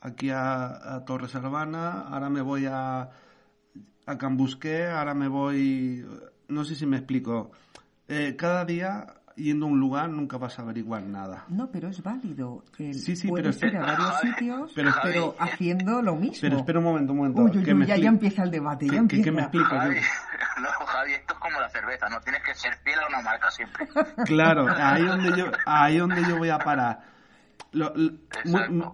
aquí a, Torres Albana, ahora me voy a, a Cambusqué, ahora me voy, no sé si me explico, eh, cada día yendo a un lugar nunca vas a averiguar nada. No, pero es válido. sí, sí, pero ir a varios sitios, pero, haciendo lo mismo. Pero espera un momento, un momento. Uy, uy, ya, ya, empieza el debate, ya empieza. ¿Qué me explico? Javi, no, Javi, esto es como la cerveza, no tienes que ser fiel a una marca siempre. Claro, ahí donde yo, ahí donde yo voy a parar. Lo,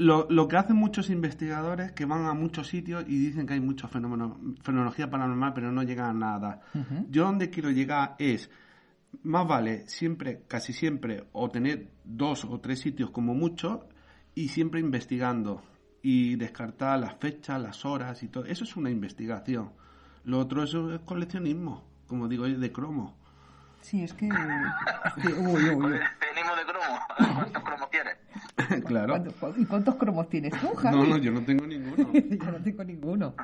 lo, lo, que hacen muchos investigadores que van a muchos sitios y dicen que hay mucha fenomenología paranormal, pero no llegan a nada. Yo donde quiero llegar es más vale siempre, casi siempre, o tener dos o tres sitios como mucho y siempre investigando y descartar las fechas, las horas y todo. Eso es una investigación. Lo otro es coleccionismo, como digo yo, de cromo. Sí, es que... Coleccionismo de cromo. ¿Cuántos cromos tienes? claro. ¿Y cuántos cromos tienes tú, Javi? No, no, yo no tengo ninguno. yo no tengo ninguno.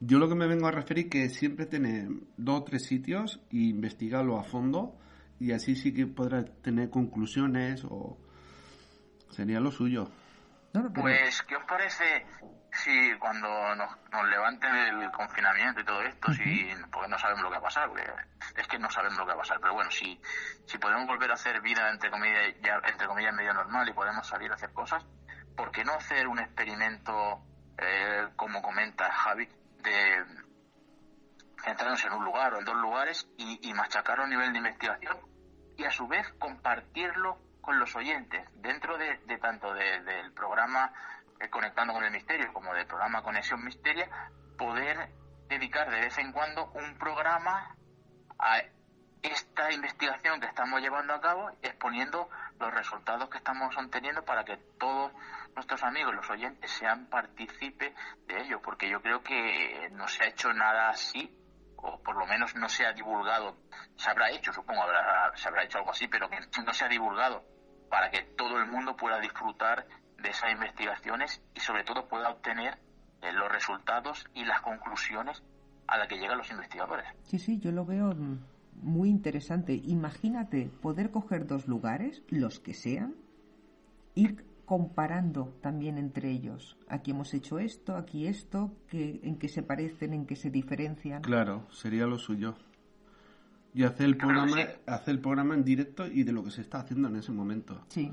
Yo lo que me vengo a referir que siempre tener dos o tres sitios e investigarlo a fondo y así sí que podrá tener conclusiones o sería lo suyo. Pues, ¿qué os parece si cuando nos, levanten el confinamiento y todo esto, si, porque no sabemos lo que va a pasar, es que no sabemos lo que va a pasar, pero bueno, si, si podemos volver a hacer vida entre comillas, ya, entre comillas medio normal y podemos salir a hacer cosas, ¿por qué no hacer un experimento, eh, como comenta Javi, de centrarnos en un lugar o en dos lugares y, machacarlo a nivel de investigación y a su vez compartirlo con los oyentes dentro de, tanto del programa eh, Conectando con el Misterio como del programa Conexión Misteria, poder dedicar de vez en cuando un programa a esta investigación que estamos llevando a cabo, exponiendo los resultados que estamos obteniendo para que todos nuestros amigos, los oyentes, sean partícipes de ello, porque yo creo que no se ha hecho nada así, o por lo menos no se ha divulgado, se habrá hecho, supongo, se habrá hecho algo así, pero que no se ha divulgado para que todo el mundo pueda disfrutar de esas investigaciones y sobre todo pueda obtener eh, los resultados y las conclusiones a las que llegan los investigadores. Sí, sí, yo lo veo muy interesante. Imagínate poder coger dos lugares, los que sean, ir comparando también entre ellos. Aquí hemos hecho esto, aquí esto, que, en qué se parecen, en qué se diferencian. Claro, sería lo suyo. Y hacer el programa, hacer el programa en directo y de lo que se está haciendo en ese momento. Sí.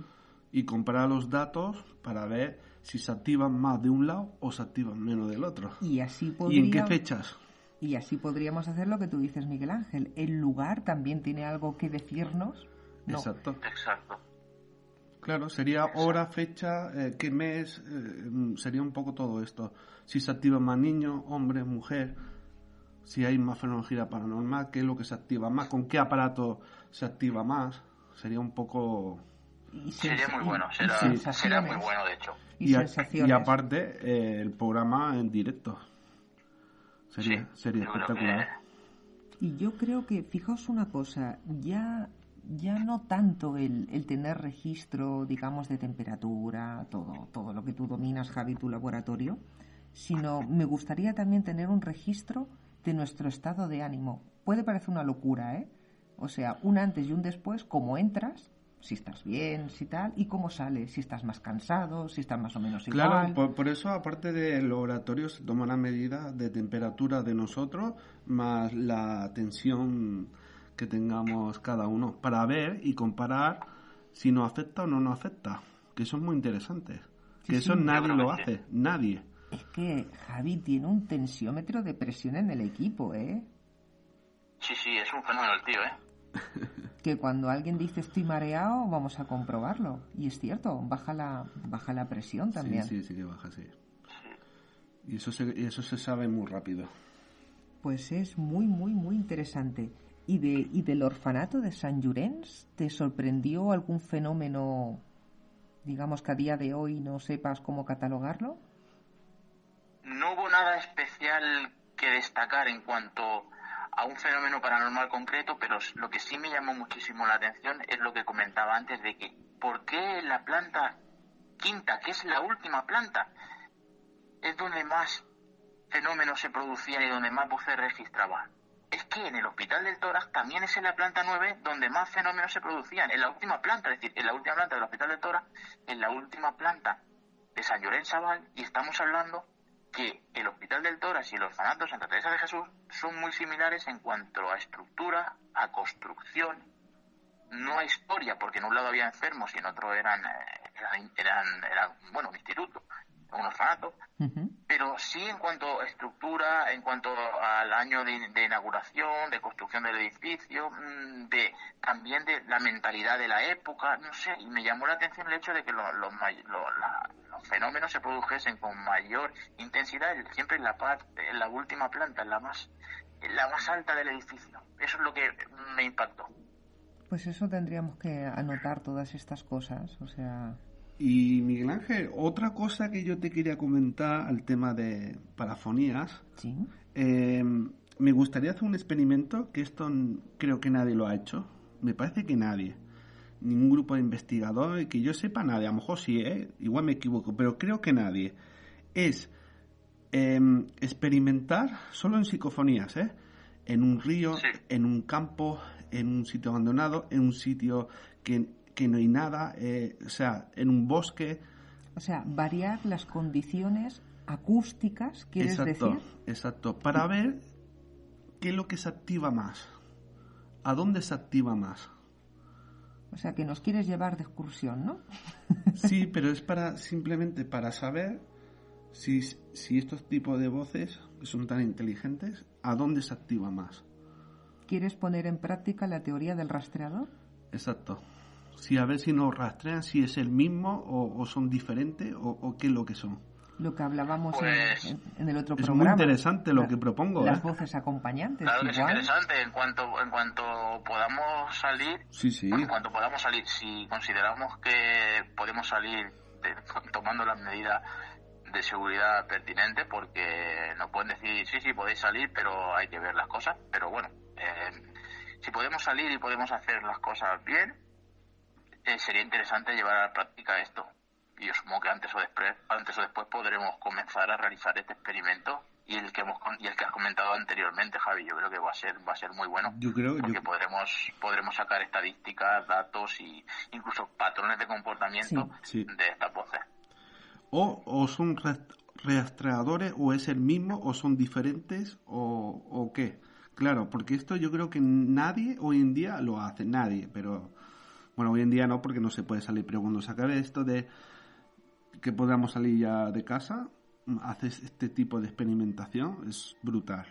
Y comparar los datos para ver si se activan más de un lado o se activan menos del otro. Y así ¿Y en qué fechas? Y así podríamos hacer lo que tú dices, Miguel Ángel. El lugar también tiene algo que decirnos. Exacto. Exacto. Claro, sería hora, fecha, eh, qué mes, eh, sería un poco todo esto. Si se activa más niño, hombre, mujer, si hay más fenomenología paranormal, qué es lo que se activa más, con qué aparato se activa más, sería un poco... sería muy bueno, será, muy bueno de hecho. Y, y, aparte, eh, el programa en directo. Sería, sería espectacular. Y yo creo que, fijaos una cosa, ya ya no tanto el, el, tener registro, digamos, de temperatura, todo, todo lo que tú dominas, Javi, tu laboratorio, sino me gustaría también tener un registro de nuestro estado de ánimo. Puede parecer una locura, ¿eh? O sea, un antes y un después, cómo entras, si estás bien, si tal, y cómo sales, si estás más cansado, si estás más o menos igual. Claro, por, por eso, aparte del laboratorio, se toma la medida de temperatura de nosotros, más la tensión que tengamos cada uno para ver y comparar si nos afecta o no nos afecta, que eso es muy interesante. que eso nadie lo hace, nadie. Es que Javi tiene un tensiómetro de presión en el equipo, ¿eh? Sí, sí, es un fenómeno el tío, ¿eh? que cuando alguien dice estoy mareado, vamos a comprobarlo. Y es cierto, baja la, baja la presión también. Sí, sí, sí que baja, sí. Y eso se, eso se sabe muy rápido. Pues es muy, muy, muy interesante. ¿Y, de, ¿Y del orfanato de San Llorenç te sorprendió algún fenómeno, digamos que a día de hoy no sepas cómo catalogarlo? No hubo nada especial que destacar en cuanto a un fenómeno paranormal concreto, pero lo que sí me llamó muchísimo la atención es lo que comentaba antes de que, ¿por qué la planta quinta, que es la última planta, es donde más fenómenos se producían y donde más voces registraban? Es que en el Hospital del Tórax también es en la planta 9 donde más fenómenos se producían, en la última planta, es decir, en la última planta del Hospital del Tórax, en la última planta de San Llorenç Sabal, y estamos hablando que el Hospital del Tórax y el Orfanato Santa Teresa de Jesús son muy similares en cuanto a estructura, a construcción, no a historia, porque en un lado había enfermos y en otro eran, eh, eran, eran, eran bueno, un instituto un orfanato, pero sí en cuanto a estructura, en cuanto al año de, inauguración, de construcción del edificio, mm, de también de la mentalidad de la época, no sé, y me llamó la atención el hecho de que los, los, fenómenos se produjesen con mayor intensidad siempre en la parte, en la última planta, en la más, en la más alta del edificio. Eso es lo que me impactó. Pues eso tendríamos que anotar todas estas cosas, o sea, y Miguel Ángel, otra cosa que yo te quería comentar al tema de parafonías. Em, me gustaría hacer un experimento que esto creo que nadie lo ha hecho. Me parece que nadie. Ningún grupo de investigadores, que yo sepa nadie. A lo mejor sí, ¿eh? igual me equivoco, pero creo que nadie. Es em, experimentar solo en psicofonías, ¿eh? En un río, en un campo, en un sitio abandonado, en un sitio que que no hay nada, eh, o sea, en un bosque. O sea, variar las condiciones acústicas, ¿quieres exacto, decir? Exacto, para ver qué es lo que se activa más, a dónde se activa más. O sea, que nos quieres llevar de excursión, ¿no? sí, pero es para simplemente para saber si, si estos tipos de voces, que son tan inteligentes, a dónde se activa más. ¿Quieres poner en práctica la teoría del rastreador? Exacto si a ver si nos rastrean si es el mismo o, son diferentes o, qué es lo que son. Lo que hablábamos en, pues, el otro programa. Es muy interesante lo que propongo. Las ¿eh? voces acompañantes. Claro que es interesante. En cuanto, en cuanto podamos salir, sí, sí. en cuanto podamos salir, si consideramos que podemos salir tomando las medidas de seguridad pertinentes, porque nos pueden decir, sí, sí, podéis salir, pero hay que ver las cosas. Pero bueno, eh, si podemos salir y podemos hacer las cosas bien, eh, sería interesante llevar a la práctica esto. Y yo supongo que antes o después, antes o después podremos comenzar a realizar este experimento y el que hemos y el que has comentado anteriormente Javi yo creo que va a ser va a ser muy bueno. Yo creo porque podremos podremos sacar estadísticas datos y incluso patrones de comportamiento de estas voces o, o son rastreadores o es el mismo o son diferentes o, o qué. Claro porque esto yo creo que nadie hoy en día lo hace nadie pero bueno hoy en día no porque no se puede salir pero cuando se acabe esto de que podamos salir ya de casa haces este tipo de experimentación es brutal.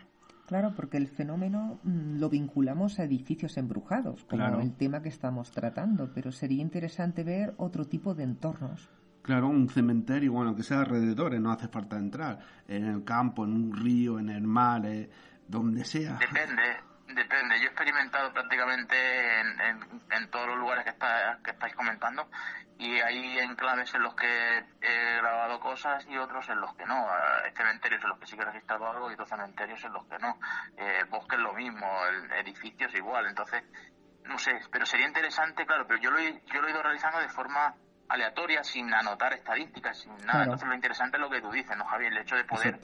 Claro, porque el fenómeno mm, lo vinculamos a edificios embrujados, como el tema que estamos tratando, pero sería interesante ver otro tipo de entornos. Claro, un cementerio, bueno, que sea alrededor, no hace falta entrar, en el campo, en un río, en el mar, eh, donde sea. Depende, Depende, yo he experimentado prácticamente en, en, todos los lugares que, está, que estáis comentando y hay enclaves en los que he grabado cosas y otros en los que no. Hay cementerios en los que sí que he registrado algo y otros cementerios en los que no. Eh, bosque es lo mismo, el edificio es igual. Entonces, no sé, pero sería interesante, claro, pero yo lo, yo lo he ido realizando de forma aleatoria, sin anotar estadísticas, sin nada. Entonces lo interesante es lo que tú dices, ¿no, Javier? El hecho de poder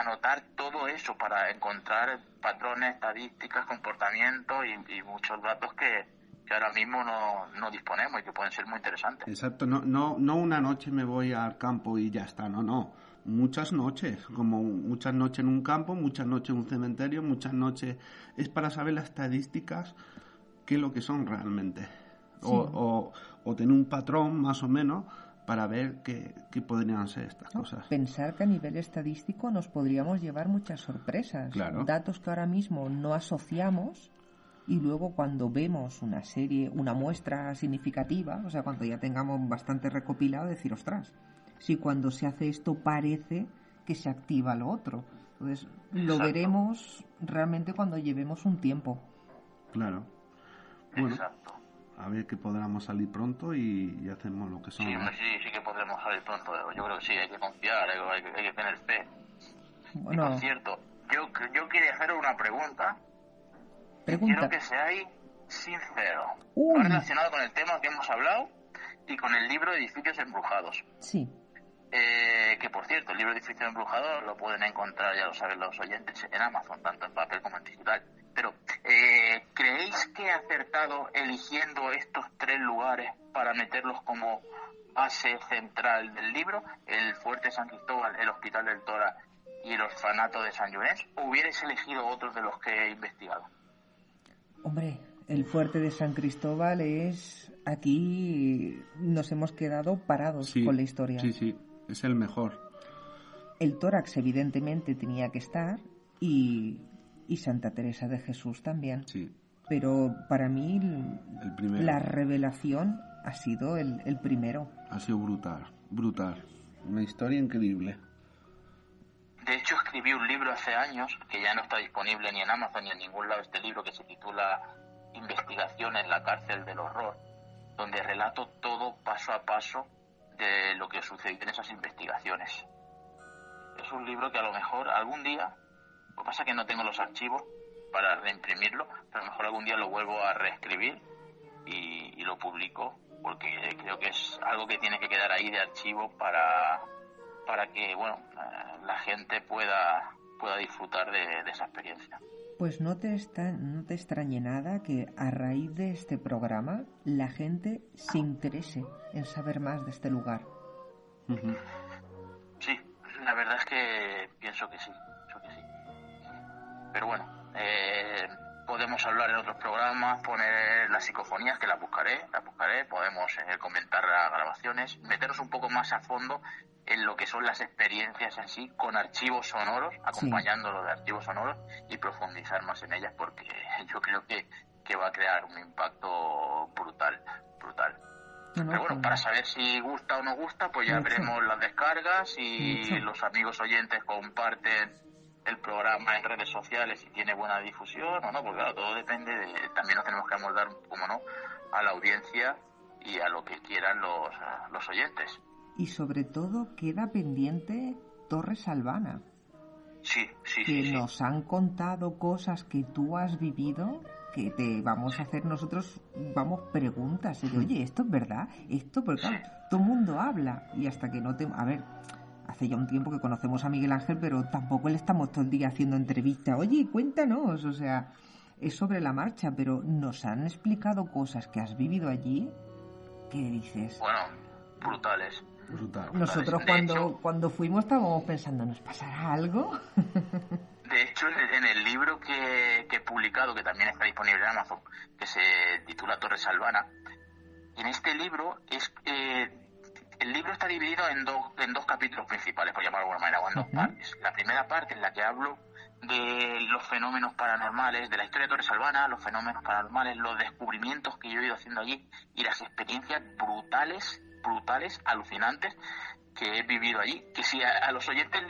anotar todo eso para encontrar patrones, estadísticas, comportamientos y, muchos datos que, ahora mismo no, no, disponemos y que pueden ser muy interesantes. Exacto, no, no, no una noche me voy al campo y ya está, no, no. Muchas noches, como muchas noches en un campo, muchas noches en un cementerio, muchas noches. Es para saber las estadísticas, qué es lo que son realmente. o, o tener un patrón más o menos para ver qué, podrían ser estas cosas. Pensar que a nivel estadístico nos podríamos llevar muchas sorpresas, datos que ahora mismo no asociamos y luego cuando vemos una serie, una muestra significativa, o sea, cuando ya tengamos bastante recopilado, decir, ostras, si cuando se hace esto parece que se activa lo otro. Entonces, lo veremos realmente cuando llevemos un tiempo. Claro. Exacto a ver que podamos salir pronto y, hacemos lo que son. Sí, sí, sí que podremos salir pronto. Yo creo que sí, hay que confiar, hay, que tener fe. Bueno. por cierto, yo, yo quería hacer una pregunta. Quiero que seáis sinceros. relacionado con el tema que hemos hablado y con el libro de Edificios Embrujados. Sí. Eh, que por cierto, el libro de Edificios Embrujados lo pueden encontrar, ya lo saben los oyentes, en Amazon, tanto en papel como en digital. Pero, eh, ¿creéis que he acertado eligiendo estos tres lugares para meterlos como base central del libro? El Fuerte San Cristóbal, el Hospital del Tora y el Orfanato de San Llorens. ¿O hubierais elegido otros de los que he investigado? Hombre, el Fuerte de San Cristóbal es... Aquí nos hemos quedado parados con la historia. Sí, sí, es el mejor. El tórax evidentemente tenía que estar y y Santa Teresa de Jesús también. Sí. Pero para mí la revelación ha sido el, el, primero. Ha sido brutal, brutal. Una historia increíble. De hecho, escribí un libro hace años que ya no está disponible ni en Amazon ni en ningún lado este libro que se titula Investigación en la cárcel del horror, donde relato todo paso a paso de lo que sucedió en esas investigaciones. Es un libro que a lo mejor algún día lo que pasa es que no tengo los archivos para reimprimirlo, pero a lo mejor algún día lo vuelvo a reescribir y, lo publico, porque creo que es algo que tiene que quedar ahí de archivo para, para que bueno eh, la gente pueda, pueda disfrutar de, esa experiencia. Pues no te, está, no te extrañe nada que a raíz de este programa la gente se interese en saber más de este lugar. Sí, la verdad es que pienso que sí. Pero bueno, eh, podemos hablar en otros programas, poner las psicofonías, que las buscaré, las buscaré, podemos eh, comentar las grabaciones, meternos un poco más a fondo en lo que son las experiencias así, con archivos sonoros, acompañándolo de archivos sonoros y profundizar más en ellas porque yo creo que, que va a crear un impacto brutal, brutal. Pero bueno, para saber si gusta o no gusta, pues ya veremos las descargas y los amigos oyentes comparten el programa en redes sociales si tiene buena difusión o no, porque claro, todo depende de, también nos tenemos que amoldar, como no, a la audiencia y a lo que quieran los, los oyentes. Y sobre todo queda pendiente Torres Albana. Sí, sí, que nos han contado cosas que tú has vivido que te vamos a hacer nosotros, vamos, preguntas. Y, Oye, ¿esto es verdad? Esto, porque claro, todo el mundo habla y hasta que no te... A ver, hace ya un tiempo que conocemos a Miguel Ángel, pero tampoco le estamos todo el día haciendo entrevistas. Oye, cuéntanos, o sea, es sobre la marcha, pero nos han explicado cosas que has vivido allí. ¿Qué dices? Bueno, brutales. Nosotros cuando, cuando fuimos estábamos pensando, ¿nos pasará algo? De hecho, en el libro que, he publicado, que también está disponible en Amazon, que se titula Torre Salvana, en este libro es eh, el libro está dividido en dos, en dos capítulos principales, por llamarlo de alguna manera, o en dos partes. La primera parte en la que hablo de los fenómenos paranormales, de la historia de Torre Salvana, los fenómenos paranormales, los descubrimientos que yo he ido haciendo allí y las experiencias brutales, brutales, alucinantes que he vivido allí, que si a, los oyentes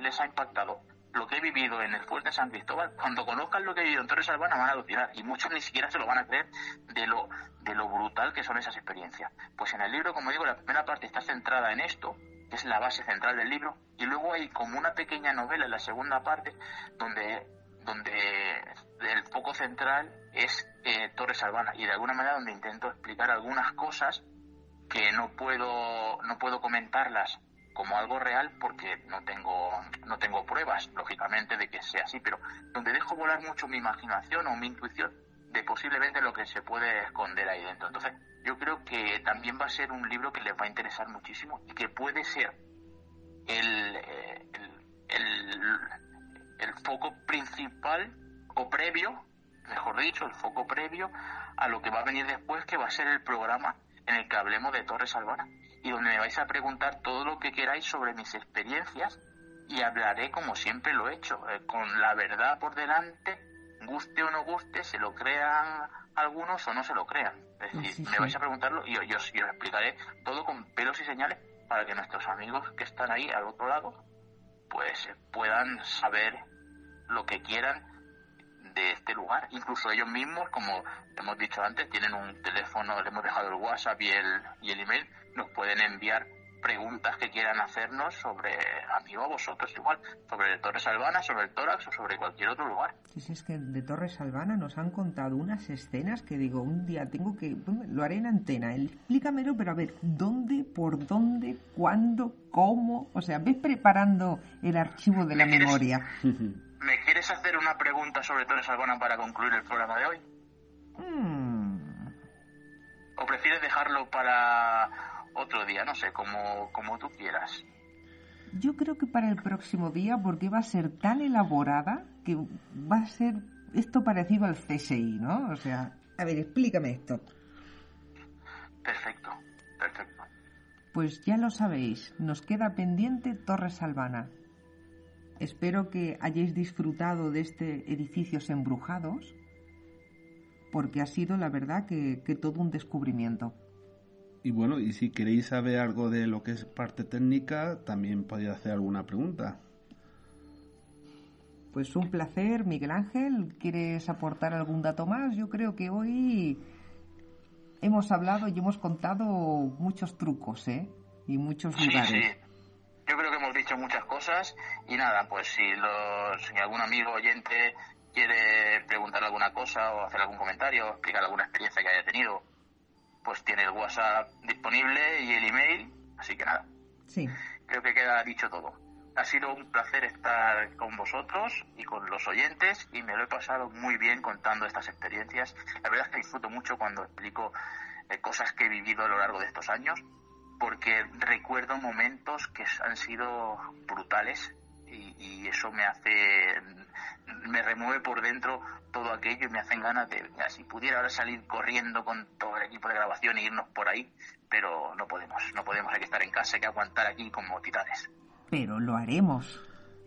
les ha impactado lo que he vivido en el fuerte San Cristóbal, cuando conozcan lo que he vivido en Torres Albana van a alucinar y muchos ni siquiera se lo van a creer de lo, de lo brutal que son esas experiencias. Pues en el libro, como digo, la primera parte está centrada en esto, que es la base central del libro, y luego hay como una pequeña novela en la segunda parte donde, donde el foco central es eh, Torres Albana y de alguna manera donde intento explicar algunas cosas que no puedo, no puedo comentarlas como algo real porque no tengo no tengo pruebas lógicamente de que sea así pero donde dejo volar mucho mi imaginación o mi intuición de posiblemente lo que se puede esconder ahí dentro. Entonces yo creo que también va a ser un libro que les va a interesar muchísimo y que puede ser el, eh, el, foco principal o previo mejor dicho el foco previo a lo que va a venir después que va a ser el programa en el que hablemos de Torres Albana y donde me vais a preguntar todo lo que queráis sobre mis experiencias y hablaré como siempre lo he hecho, eh, con la verdad por delante, guste o no guste, se lo crean algunos o no se lo crean. Es decir, me vais a preguntarlo y yo, os explicaré todo con pelos y señales para que nuestros amigos que están ahí al otro lado pues puedan saber lo que quieran de este lugar. Incluso ellos mismos, como hemos dicho antes, tienen un teléfono, le hemos dejado el WhatsApp y el, y el email, nos pueden enviar preguntas que quieran hacernos sobre, amigo, vosotros igual, sobre Torres Albana, sobre el tórax o sobre cualquier otro lugar. Sí, es que de Torres Albana nos han contado unas escenas que digo, un día tengo que, lo haré en antena, explícamelo, pero a ver, ¿dónde, por dónde, cuándo, cómo? O sea, ves preparando el archivo de la memoria. ¿Me quieres hacer una pregunta sobre Torres Albana para concluir el programa de hoy? Hmm. ¿O prefieres dejarlo para otro día? No sé, como, como tú quieras. Yo creo que para el próximo día, porque va a ser tan elaborada que va a ser esto parecido al CSI, ¿no? O sea, a ver, explícame esto. Perfecto, perfecto. Pues ya lo sabéis, nos queda pendiente Torres Albana. Espero que hayáis disfrutado de este Edificios Embrujados, porque ha sido la verdad que, todo un descubrimiento. Y bueno, y si queréis saber algo de lo que es parte técnica, también podéis hacer alguna pregunta. Pues un placer, Miguel Ángel. ¿Quieres aportar algún dato más? Yo creo que hoy hemos hablado y hemos contado muchos trucos, ¿eh? Y muchos lugares yo creo que hemos dicho muchas cosas y nada, pues si, los, si algún amigo oyente quiere preguntar alguna cosa o hacer algún comentario o explicar alguna experiencia que haya tenido, pues tiene el WhatsApp disponible y el email, así que nada. Sí. Creo que queda dicho todo. Ha sido un placer estar con vosotros y con los oyentes y me lo he pasado muy bien contando estas experiencias. La verdad es que disfruto mucho cuando explico eh, cosas que he vivido a lo largo de estos años porque recuerdo momentos que han sido brutales y, eso me hace, me remueve por dentro todo aquello y me hacen ganas de, si pudiera ahora salir corriendo con todo el equipo de grabación e irnos por ahí, pero no podemos, no podemos, hay que estar en casa, hay que aguantar aquí como titanes. Pero lo haremos.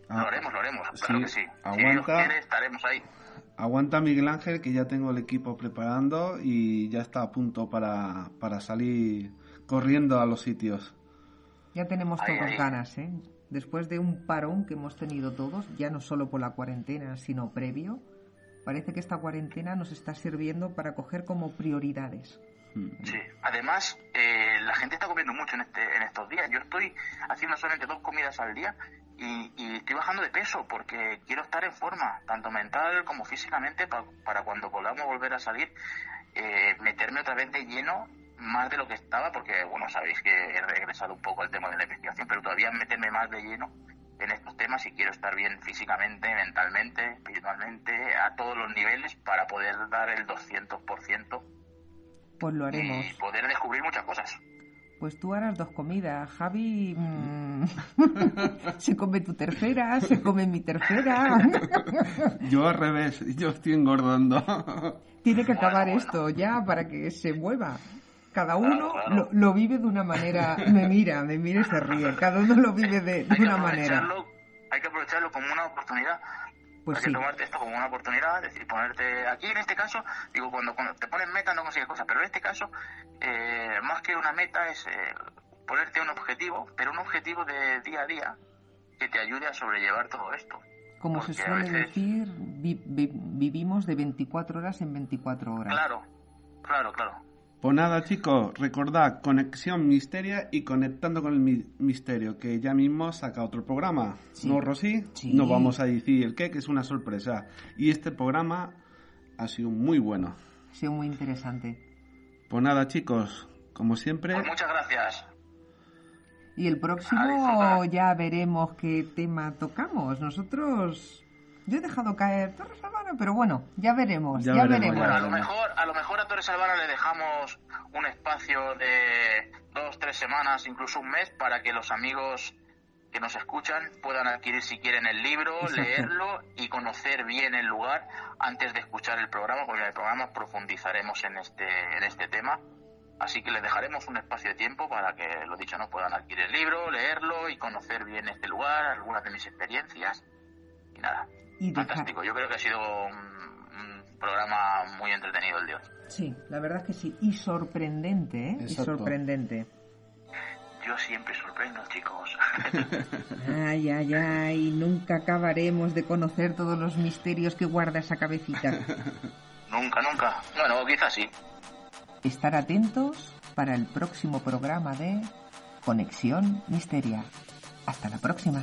lo haremos, lo haremos, claro que sí. Aguanta, si estaremos ahí. Aguanta Miguel Ángel, que ya tengo el equipo preparando y ya está a punto para, para salir corriendo a los sitios. Ya tenemos todas ganas, ¿eh? Después de un parón que hemos tenido todos, ya no solo por la cuarentena, sino previo, parece que esta cuarentena nos está sirviendo para coger como prioridades. Hmm. Sí, además eh, la gente está comiendo mucho en, este, en estos días. Yo estoy haciendo solamente dos comidas al día y, estoy bajando de peso porque quiero estar en forma, tanto mental como físicamente, para cuando podamos volver a salir, eh, meterme otra vez de lleno más de lo que estaba, porque, bueno, sabéis que he regresado un poco al tema de la investigación, pero todavía meterme más de lleno en estos temas y quiero estar bien físicamente, mentalmente, espiritualmente, a todos los niveles para poder dar el 200%. Pues lo haremos. Y poder descubrir muchas cosas. Pues tú harás dos comidas. Javi mm, se come tu tercera, se come mi tercera. yo al revés, yo estoy engordando. Tiene que acabar esto ya para que se mueva. Cada uno Lo, vive de una manera. Me mira, me mira y se ríe. Cada uno lo vive de, una manera. Hay que aprovecharlo como una oportunidad pues Hay que tomarte esto como una oportunidad, es decir, ponerte aquí en este caso, digo, cuando, te pones meta no consigues cosas, pero en este caso, eh, más que una meta es eh, ponerte un objetivo, pero un objetivo de día a día que te ayude a sobrellevar todo esto. Como se suele decir, vivimos de 24 horas en 24 horas. Claro, claro, claro. Pues nada, chicos, recordad, Conexión Misteria y Conectando con el Misterio, que ya mismo saca otro programa. ¿No, Rosy? No vamos a decir qué, que es una sorpresa. Y este programa ha sido muy bueno. Ha sido muy interesante. Pues nada, chicos, como siempre. Pues muchas gracias. Y el próximo ya veremos qué tema tocamos. Nosotros yo he dejado caer Torres Albana, pero bueno, ya veremos, ya, veremos. a lo mejor, a lo mejor a Torres Albana le dejamos un espacio de dos, tres semanas, incluso un mes, para que los amigos que nos escuchan puedan adquirir si quieren el libro, leerlo y conocer bien el lugar antes de escuchar el programa, porque en el programa profundizaremos en este, en este tema. Así que les dejaremos un espacio de tiempo para que, lo dicho, no puedan adquirir el libro, leerlo y conocer bien este lugar, algunas de mis experiencias. Y nada, Fantástico, yo creo que ha sido un, programa muy entretenido el de hoy. Sí, la verdad es que sí, y sorprendente, ¿eh? Y sorprendente. Yo siempre sorprendo, chicos. ay, ay, ay, nunca acabaremos de conocer todos los misterios que guarda esa cabecita. nunca, nunca. Bueno, quizás sí. Estar atentos para el próximo programa de Conexión Misteria. Hasta la próxima.